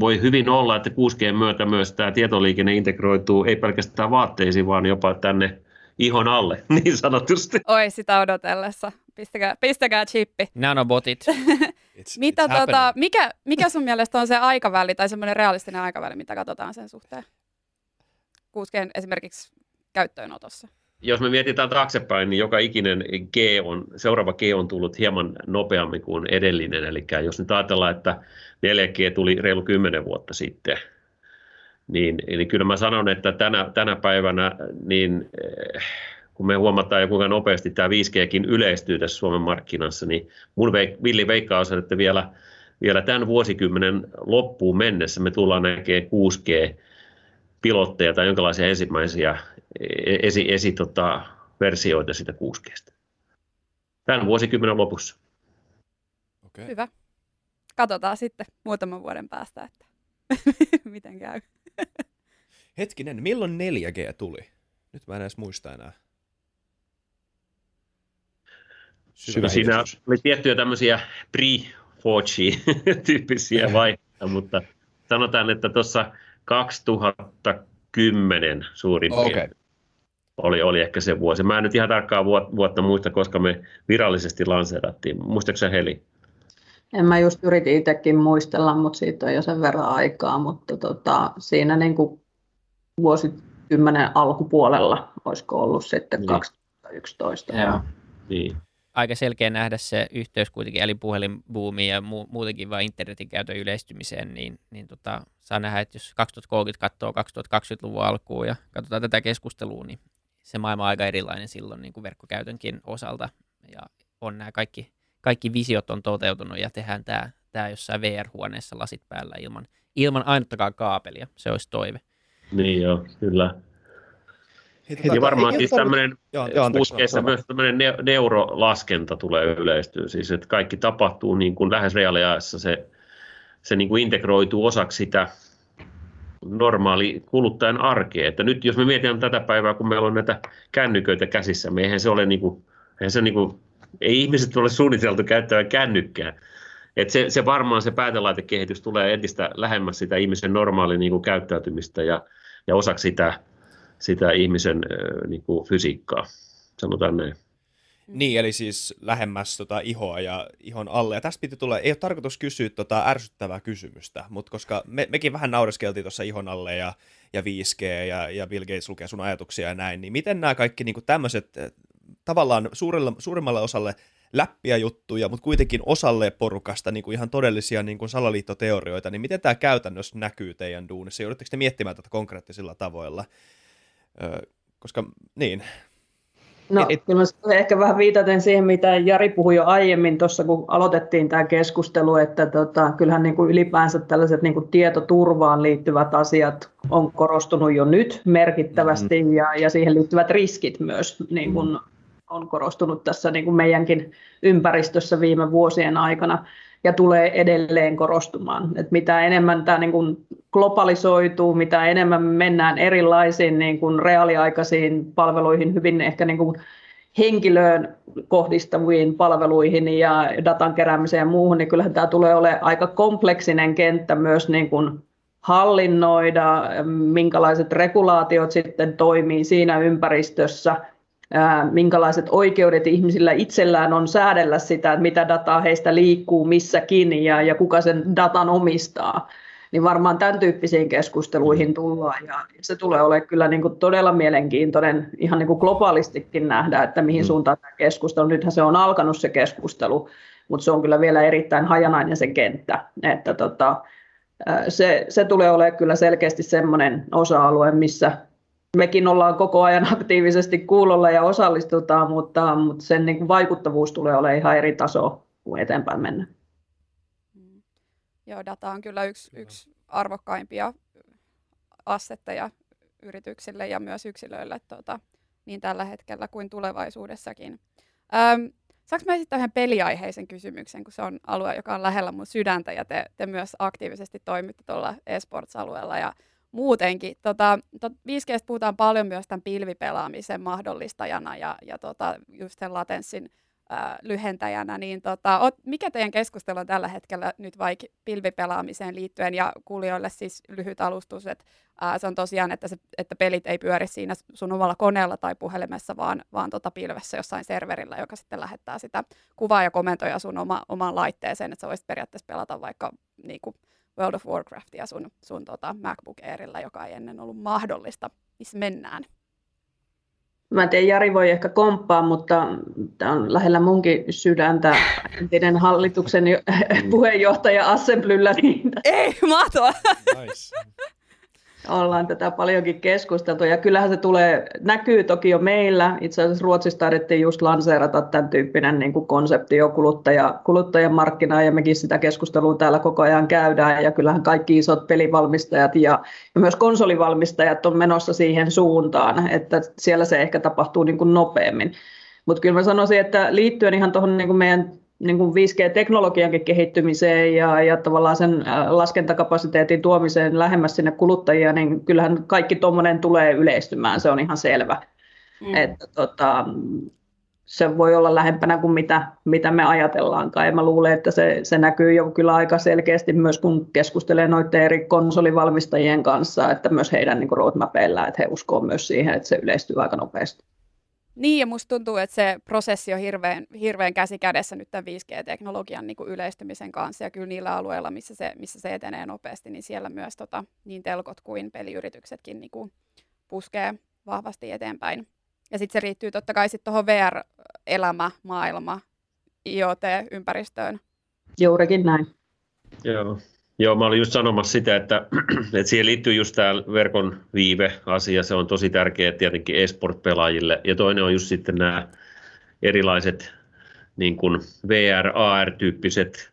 voi hyvin olla, että 6G myötä myös tämä tietoliikenne integroituu ei pelkästään vaatteisiin, vaan jopa tänne ihon alle, [laughs] niin sanotusti. Oi, sitä odotellessa. Pistäkää, pistäkää chippi. Nanobotit. [laughs] It's, mitä, it's tota, mikä, mikä sun mielestä on se aikaväli tai semmoinen realistinen aikaväli, mitä katsotaan sen suhteen? 6G esimerkiksi käyttöönotossa. Jos me mietitään taaksepäin, niin joka ikinen G on, seuraava G on tullut hieman nopeammin kuin edellinen. Eli jos nyt ajatellaan, että 4G tuli reilu 10 vuotta sitten, niin, niin kyllä mä sanon, että tänä, tänä päivänä niin eh, kun me huomataan jo kuinka nopeasti tämä 5Gkin yleistyy tässä Suomen markkinassa, niin mun veik- villi veikkaus on, että vielä, vielä tämän vuosikymmenen loppuun mennessä me tullaan näkemään 6G-pilotteja tai jonkinlaisia ensimmäisiä e-, esi, esi, tota, versioita sitä 6Gstä. Tämän vuosikymmenen lopussa. Okay. Hyvä. Katsotaan sitten muutaman vuoden päästä, että [laughs] miten käy. Hetkinen, milloin 4G tuli? Nyt mä en edes muista enää. Syvä siinä oli tiettyjä tämmöisiä pre-4G-tyyppisiä [laughs] vaiheita, mutta sanotaan, että tuossa 2010 suurin okay. piirtein oli, oli ehkä se vuosi. Mä en nyt ihan tarkkaa vuotta muista, koska me virallisesti lanseerattiin. Muistaaksä Heli? En mä just yritin itsekin muistella, mutta siitä on jo sen verran aikaa, mutta tota, siinä niin kuin vuosikymmenen alkupuolella olisiko ollut sitten niin. 2011. Joo. Niin aika selkeä nähdä se yhteys kuitenkin älypuhelinbuumiin ja mu- muutenkin vain internetin käytön yleistymiseen, niin, niin tota, saa nähdä, että jos 2030 katsoo 2020-luvun alkuun ja katsotaan tätä keskustelua, niin se maailma on aika erilainen silloin niin kuin verkkokäytönkin osalta. Ja on nämä kaikki, kaikki visiot on toteutunut ja tehdään tämä, tämä jossain VR-huoneessa lasit päällä ilman, ilman ainuttakaan kaapelia. Se olisi toive. Niin joo, kyllä. Tota, varmaan siis tämmöinen, puskeissa myös tämmöinen neurolaskenta tulee yleistyä, siis että kaikki tapahtuu niin kuin lähes reaaliajassa, se, se niin kuin integroituu osaksi sitä normaali kuluttajan arkea. Että nyt jos me mietitään tätä päivää, kun meillä on näitä kännyköitä käsissä, eihän se ole niin kuin, eihän se niin kuin, ei ihmiset ole suunniteltu käyttämään kännykkää. Et se, se varmaan se päätelaitekehitys tulee entistä lähemmäs sitä ihmisen normaalia niin kuin käyttäytymistä ja, ja osaksi sitä, sitä ihmisen niin kuin fysiikkaa, sanotaan näin. Niin, eli siis lähemmäs tota ihoa ja ihon alle. Ja tästä piti tulla, ei ole tarkoitus kysyä tota ärsyttävää kysymystä, mutta koska me, mekin vähän naureskeltiin tuossa ihon alle ja, ja 5G ja, ja Bill Gates lukee sun ajatuksia ja näin, niin miten nämä kaikki niin tämmöiset tavallaan suurelle, suurimmalle osalle läppiä juttuja, mutta kuitenkin osalle porukasta niin kuin ihan todellisia niin kuin salaliittoteorioita, niin miten tämä käytännössä näkyy teidän duunissa? Joudutteko te miettimään tätä konkreettisilla tavoilla? Öö, koska niin, No, et, kyllä mä ehkä vähän viitaten siihen, mitä Jari puhui jo aiemmin tuossa, kun aloitettiin tämä keskustelu, että tota, kyllähän niin kuin ylipäänsä tällaiset niin kuin tietoturvaan liittyvät asiat on korostunut jo nyt merkittävästi mm-hmm. ja, ja siihen liittyvät riskit myös niin kuin mm-hmm. on korostunut tässä niin kuin meidänkin ympäristössä viime vuosien aikana ja tulee edelleen korostumaan. Et mitä enemmän tämä niin kuin globalisoituu, mitä enemmän mennään erilaisiin niin kuin reaaliaikaisiin palveluihin, hyvin ehkä niin kuin henkilöön kohdistaviin palveluihin ja datan keräämiseen ja muuhun, niin kyllähän tämä tulee olemaan aika kompleksinen kenttä myös niin kuin hallinnoida, minkälaiset regulaatiot sitten toimii siinä ympäristössä – minkälaiset oikeudet ihmisillä itsellään on säädellä sitä, että mitä dataa heistä liikkuu missäkin ja, ja kuka sen datan omistaa. Niin varmaan tämän tyyppisiin keskusteluihin tullaan ja se tulee olemaan kyllä niin kuin todella mielenkiintoinen ihan niin kuin globaalistikin nähdä, että mihin mm. suuntaan tämä keskustelu. Nythän se on alkanut se keskustelu, mutta se on kyllä vielä erittäin hajanainen se kenttä. Että tota, se, se tulee olemaan kyllä selkeästi semmoinen osa-alue, missä mekin ollaan koko ajan aktiivisesti kuulolla ja osallistutaan, mutta, mutta sen niin kuin vaikuttavuus tulee olemaan ihan eri taso kuin eteenpäin mennä. Mm. Joo, data on kyllä yksi, yksi arvokkaimpia assetteja yrityksille ja myös yksilöille tuota, niin tällä hetkellä kuin tulevaisuudessakin. Ähm, Saanko mä esittää yhden peliaiheisen kysymyksen, kun se on alue, joka on lähellä mun sydäntä ja te, te myös aktiivisesti toimitte tuolla esports-alueella ja muutenkin. Tota, tot, 5G puhutaan paljon myös tämän pilvipelaamisen mahdollistajana ja, ja tota, just sen latenssin ää, lyhentäjänä, niin tota, ot, mikä teidän keskustelu on tällä hetkellä nyt vaikka pilvipelaamiseen liittyen ja kuulijoille siis lyhyt alustus, että ää, se on tosiaan, että, se, että pelit ei pyöri siinä sun omalla koneella tai puhelimessa, vaan, vaan tota pilvessä jossain serverillä, joka sitten lähettää sitä kuvaa ja komentoja sun oma, omaan laitteeseen, että sä voisit periaatteessa pelata vaikka niin kuin, World of Warcraftia sun, sun tota MacBook Airilla, joka ei ennen ollut mahdollista. Missä mennään? Mä en tiedä, Jari voi ehkä komppaa, mutta tämä on lähellä munkin sydäntä. Entinen hallituksen [laughs] puheenjohtaja Assemblyllä. Niin... Ei, mahtavaa! Nice ollaan tätä paljonkin keskusteltu ja kyllähän se tulee, näkyy toki jo meillä. Itse asiassa Ruotsissa taidettiin just lanseerata tämän tyyppinen niin kuin konsepti jo kuluttaja, kuluttajan markkinaa ja mekin sitä keskustelua täällä koko ajan käydään ja kyllähän kaikki isot pelivalmistajat ja, ja myös konsolivalmistajat on menossa siihen suuntaan, että siellä se ehkä tapahtuu niin kuin nopeammin. Mutta kyllä mä sanoisin, että liittyen ihan tuohon niin meidän niin kuin 5G-teknologiankin kehittymiseen ja, ja tavallaan sen äh, laskentakapasiteetin tuomiseen lähemmäs sinne kuluttajia, niin kyllähän kaikki tuommoinen tulee yleistymään, se on ihan selvä. Mm. Että, tota, se voi olla lähempänä kuin mitä, mitä me ajatellaankaan. Ja mä luulen, että se, se näkyy jo kyllä aika selkeästi myös, kun keskustelee noiden eri konsolivalmistajien kanssa, että myös heidän niin roadmapeilla, että he uskoo myös siihen, että se yleistyy aika nopeasti. Niin, ja musta tuntuu, että se prosessi on hirveän, hirveän käsi kädessä nyt tämän 5G-teknologian niin kuin yleistymisen kanssa, ja kyllä niillä alueilla, missä se, missä se etenee nopeasti, niin siellä myös tota, niin telkot kuin peliyrityksetkin niin kuin puskee vahvasti eteenpäin. Ja sitten se riittyy totta kai sitten tuohon VR-elämä, maailma, IoT-ympäristöön. Juurikin näin. Joo. Joo, mä olin just sanomassa sitä, että, [clears throat] että siihen liittyy just tämä verkon viive-asia, se on tosi tärkeä tietenkin esport-pelaajille. Ja toinen on just sitten nämä erilaiset niin kuin VR, AR-tyyppiset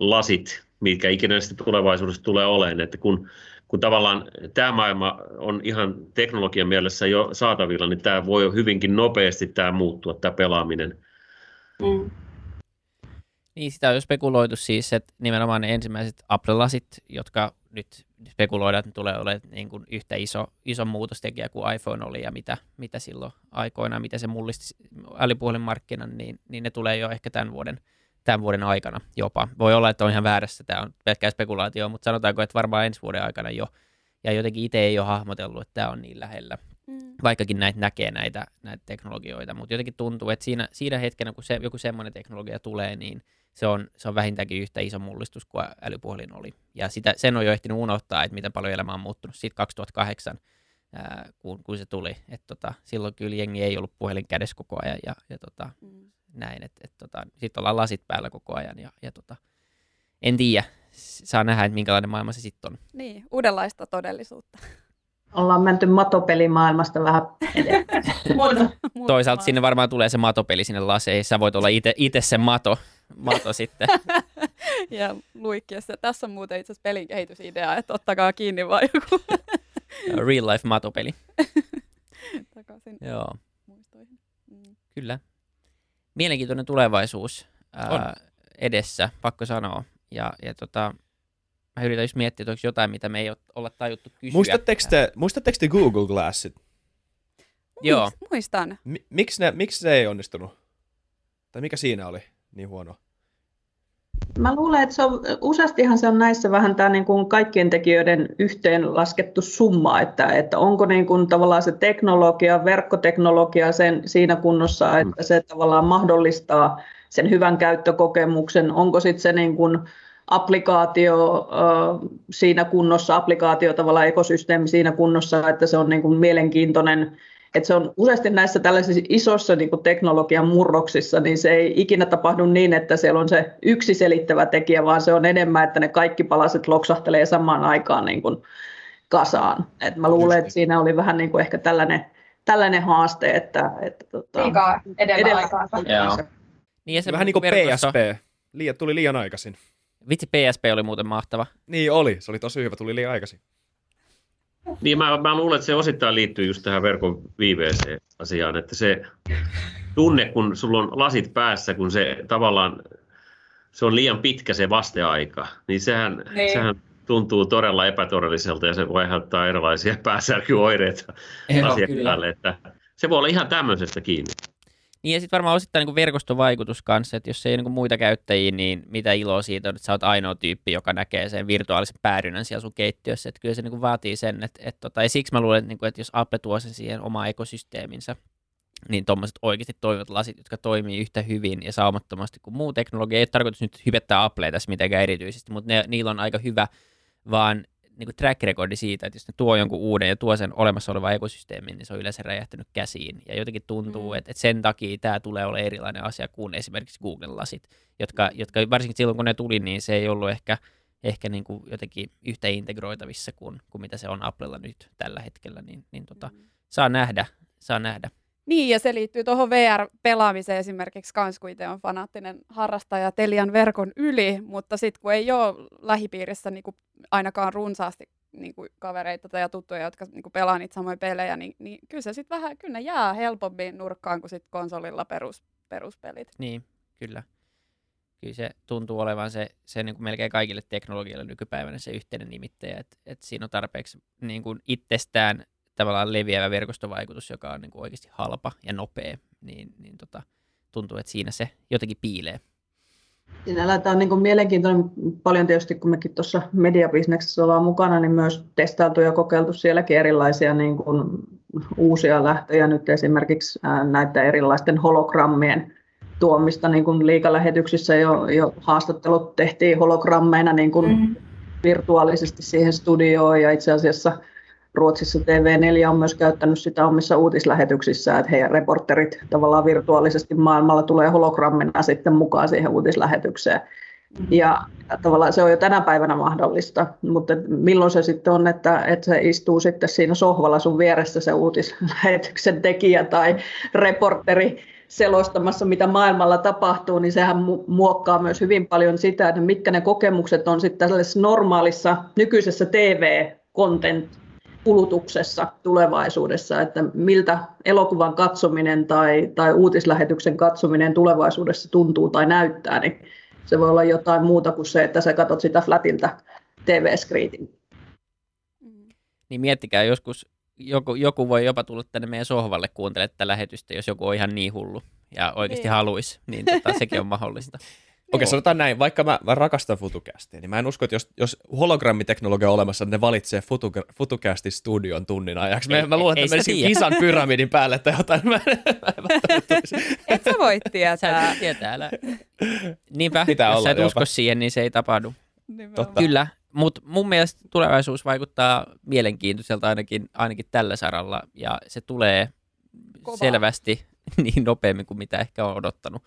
lasit, mitkä ikinä sitten tulevaisuudessa tulee olemaan, että kun, kun tavallaan tämä maailma on ihan teknologian mielessä jo saatavilla, niin tämä voi hyvinkin nopeasti tämä muuttua, tämä pelaaminen. Mm. Niin, sitä on jo spekuloitu siis, että nimenomaan ne ensimmäiset Apple-lasit, jotka nyt spekuloidaan, että ne tulee olemaan niin kuin yhtä iso, iso muutostekijä kuin iPhone oli ja mitä, mitä silloin aikoinaan, mitä se mullisti älypuhelinmarkkinan, niin, niin ne tulee jo ehkä tämän vuoden, tämän vuoden aikana jopa. Voi olla, että on ihan väärässä, tämä on pelkkää spekulaatio, mutta sanotaanko, että varmaan ensi vuoden aikana jo. Ja jotenkin itse ei ole hahmotellut, että tämä on niin lähellä. Mm. Vaikkakin näitä näkee näitä, näitä teknologioita, mutta jotenkin tuntuu, että siinä, siinä hetkenä, kun se, joku semmoinen teknologia tulee, niin se on, se on vähintäänkin yhtä iso mullistus kuin älypuhelin oli. Ja sitä, sen on jo ehtinyt unohtaa, että miten paljon elämä on muuttunut siitä 2008, ää, kun, kun se tuli. Et tota, silloin kyllä jengi ei ollut puhelin kädessä koko ajan ja, ja tota, mm. näin. Et, et tota, sitten ollaan lasit päällä koko ajan ja, ja tota, en tiedä, saa nähdä, että minkälainen maailma se sitten on. Niin, uudenlaista todellisuutta. [laughs] Ollaan menty matopelimaailmasta vähän [laughs] Toisaalta sinne varmaan tulee se matopeli sinne laseihin. Sä voit olla itse se mato, mato sitten. [laughs] ja luikkiessa. Tässä on muuten itse asiassa pelin kehitysidea, että ottakaa kiinni vaan joku. [laughs] Real life matopeli. Takaisin Joo. muistoihin. Mm. Kyllä. Mielenkiintoinen tulevaisuus ää, edessä, pakko sanoa. Ja, ja tota, mä yritän just miettiä, että onko jotain, mitä me ei olla tajuttu kysyä. Muistatteko te, muistatteko te Google Glassit? Joo. Muistan. M- miksi, ne, miksi se ei onnistunut? Tai mikä siinä oli niin huono? Mä luulen, että se on, useastihan se on näissä vähän tämä niin kuin kaikkien tekijöiden yhteenlaskettu summa, että, että onko niin kuin tavallaan se teknologia, verkkoteknologia sen, siinä kunnossa, mm. että se tavallaan mahdollistaa sen hyvän käyttökokemuksen, onko sitten se niin kuin applikaatio siinä kunnossa, applikaatio tavallaan ekosysteemi siinä kunnossa, että se on niin kuin mielenkiintoinen että se on useasti näissä tällaisissa isossa niin kuin teknologian murroksissa, niin se ei ikinä tapahdu niin, että siellä on se yksi selittävä tekijä, vaan se on enemmän, että ne kaikki palaset loksahtelee samaan aikaan niin kuin kasaan. Et mä luulen, että siinä oli vähän niin kuin ehkä tällainen, tällainen haaste, että... että tota, Liikaa edellä, edellä aikaa. Niin, se vähän niin kuin PSP. Liian, tuli liian aikaisin. Vitsi, PSP oli muuten mahtava. Niin oli, se oli tosi hyvä, tuli liian aikaisin. Niin mä, mä luulen, että se osittain liittyy just tähän verkon viiveeseen-asiaan, että se tunne, kun sulla on lasit päässä, kun se tavallaan, se on liian pitkä se vasteaika, niin sehän, niin. sehän tuntuu todella epätodelliselta ja se voi aiheuttaa erilaisia [laughs] pääsärkyoireita asiakkaalle, että se voi olla ihan tämmöisestä kiinni. Niin ja sitten varmaan osittain niin verkostovaikutus kanssa, että jos ei niin muita käyttäjiä, niin mitä iloa siitä on, että sä oot ainoa tyyppi, joka näkee sen virtuaalisen päädynnän siellä sun keittiössä. Että kyllä se niin vaatii sen, että, että tota, ja siksi mä luulen, että, niin kuin, että jos Apple tuo sen siihen oma ekosysteeminsä, niin tuommoiset oikeasti toimivat lasit, jotka toimii yhtä hyvin ja saumattomasti kuin muu teknologia. Ei ole tarkoitus nyt hyvettää Applea tässä mitenkään erityisesti, mutta ne, niillä on aika hyvä, vaan niin kuin track recordi siitä, että jos ne tuo jonkun uuden ja tuo sen olemassa olevan ekosysteemin, niin se on yleensä räjähtänyt käsiin. Ja jotenkin tuntuu, mm. että, että sen takia tämä tulee olla erilainen asia kuin esimerkiksi Google-lasit, jotka, jotka varsinkin silloin kun ne tuli, niin se ei ollut ehkä, ehkä niin kuin jotenkin yhtä integroitavissa kuin, kuin mitä se on Applella nyt tällä hetkellä, niin, niin tota, mm. saa nähdä, saa nähdä. Niin, ja se liittyy tuohon VR-pelaamiseen esimerkiksi kans, kun itse on fanaattinen harrastaja Telian verkon yli, mutta sitten kun ei ole lähipiirissä niin kuin ainakaan runsaasti niin kuin kavereita tai tuttuja, jotka niin kuin pelaa niitä samoja pelejä, niin, niin kyllä se sitten vähän, kyllä ne jää helpommin nurkkaan kuin sitten konsolilla perus, peruspelit. Niin, kyllä. Kyllä se tuntuu olevan se, se niin kuin melkein kaikille teknologialle nykypäivänä se yhteinen nimittäjä, että, että siinä on tarpeeksi niin kuin itsestään tavallaan leviävä verkostovaikutus, joka on niin kuin oikeasti halpa ja nopea, niin, niin tota, tuntuu, että siinä se jotenkin piilee. Sinällään tämä on niin kuin mielenkiintoinen paljon tietysti, kun mekin tuossa mediabisneksessä ollaan mukana, niin myös testailtu ja kokeiltu sielläkin erilaisia niin kuin uusia lähtöjä. Nyt esimerkiksi näitä erilaisten hologrammien tuomista niin kuin liikalähetyksissä jo, jo haastattelut tehtiin hologrammeina niin kuin mm. virtuaalisesti siihen studioon ja itse asiassa – Ruotsissa TV4 on myös käyttänyt sitä omissa uutislähetyksissään, että heidän reporterit tavallaan virtuaalisesti maailmalla tulee hologrammina sitten mukaan siihen uutislähetykseen. Ja tavallaan se on jo tänä päivänä mahdollista, mutta milloin se sitten on, että, että se istuu sitten siinä sohvalla sun vieressä se uutislähetyksen tekijä tai reporteri selostamassa, mitä maailmalla tapahtuu, niin sehän muokkaa myös hyvin paljon sitä, että mitkä ne kokemukset on sitten tällaisessa normaalissa nykyisessä TV-content kulutuksessa tulevaisuudessa, että miltä elokuvan katsominen tai, tai uutislähetyksen katsominen tulevaisuudessa tuntuu tai näyttää, niin se voi olla jotain muuta kuin se, että sä katsot sitä flatilta TV-skriitin. Niin miettikää joskus, joku, joku voi jopa tulla tänne meidän sohvalle kuuntelemaan tätä lähetystä, jos joku on ihan niin hullu ja oikeasti niin. haluaisi, niin tota, sekin on mahdollista. [laughs] okay, sanotaan näin, vaikka mä, mä rakastan FutuCastia, niin mä en usko, että jos, jos hologrammiteknologia on olemassa, niin ne valitsee Futu- FutuCastin studion tunnin ajaksi. Mä, Ei- mä luulen, ei että sitä menisin tiedä. kisan pyramidin päälle tai jotain. Mä, en- mä en. Et sä voi Sä tietää. et tietää, älä. Niinpä, Pitää jos olla sä et jopa. usko siihen, niin se ei tapahdu. Totta. Kyllä, mutta mun mielestä tulevaisuus vaikuttaa mielenkiintoiselta ainakin, ainakin tällä saralla, ja se tulee Kovaa. selvästi [laughs] niin nopeammin kuin mitä ehkä on odottanut.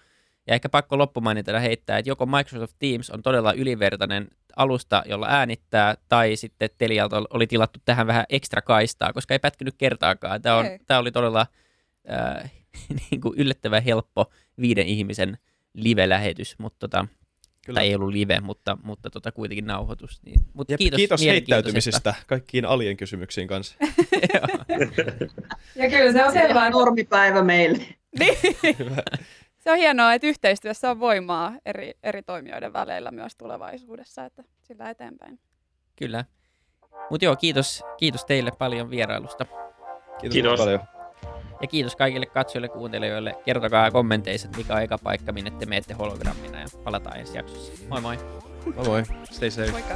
Ja ehkä pakko loppumainintana heittää, että joko Microsoft Teams on todella ylivertainen alusta, jolla äänittää, tai sitten Telialta oli tilattu tähän vähän ekstra kaistaa, koska ei pätkinyt kertaakaan. Tämä, on, Ei. tämä oli todella äh, [laughs] niin kuin yllättävän helppo viiden ihmisen live-lähetys, mutta tota, Kyllä. tai ei ollut live, mutta, mutta tota, kuitenkin nauhoitus. Niin. Mut Jep, kiitos, kiitos heittäytymisestä kaikkiin alien kysymyksiin kanssa. [laughs] Ja kyllä se on selvää, Normipäivä meille. [laughs] Se on hienoa, että yhteistyössä on voimaa eri, eri toimijoiden väleillä myös tulevaisuudessa, että sillä eteenpäin. Kyllä. Mutta joo, kiitos, kiitos teille paljon vierailusta. Kiitos, Kiitos. paljon. Ja kiitos kaikille katsojille ja kuuntelijoille. Kertokaa kommenteissa, että mikä on eka paikka, minne te menette hologrammina ja palataan ensi jaksossa. Moi moi! Moi moi. Stay safe. Moikka!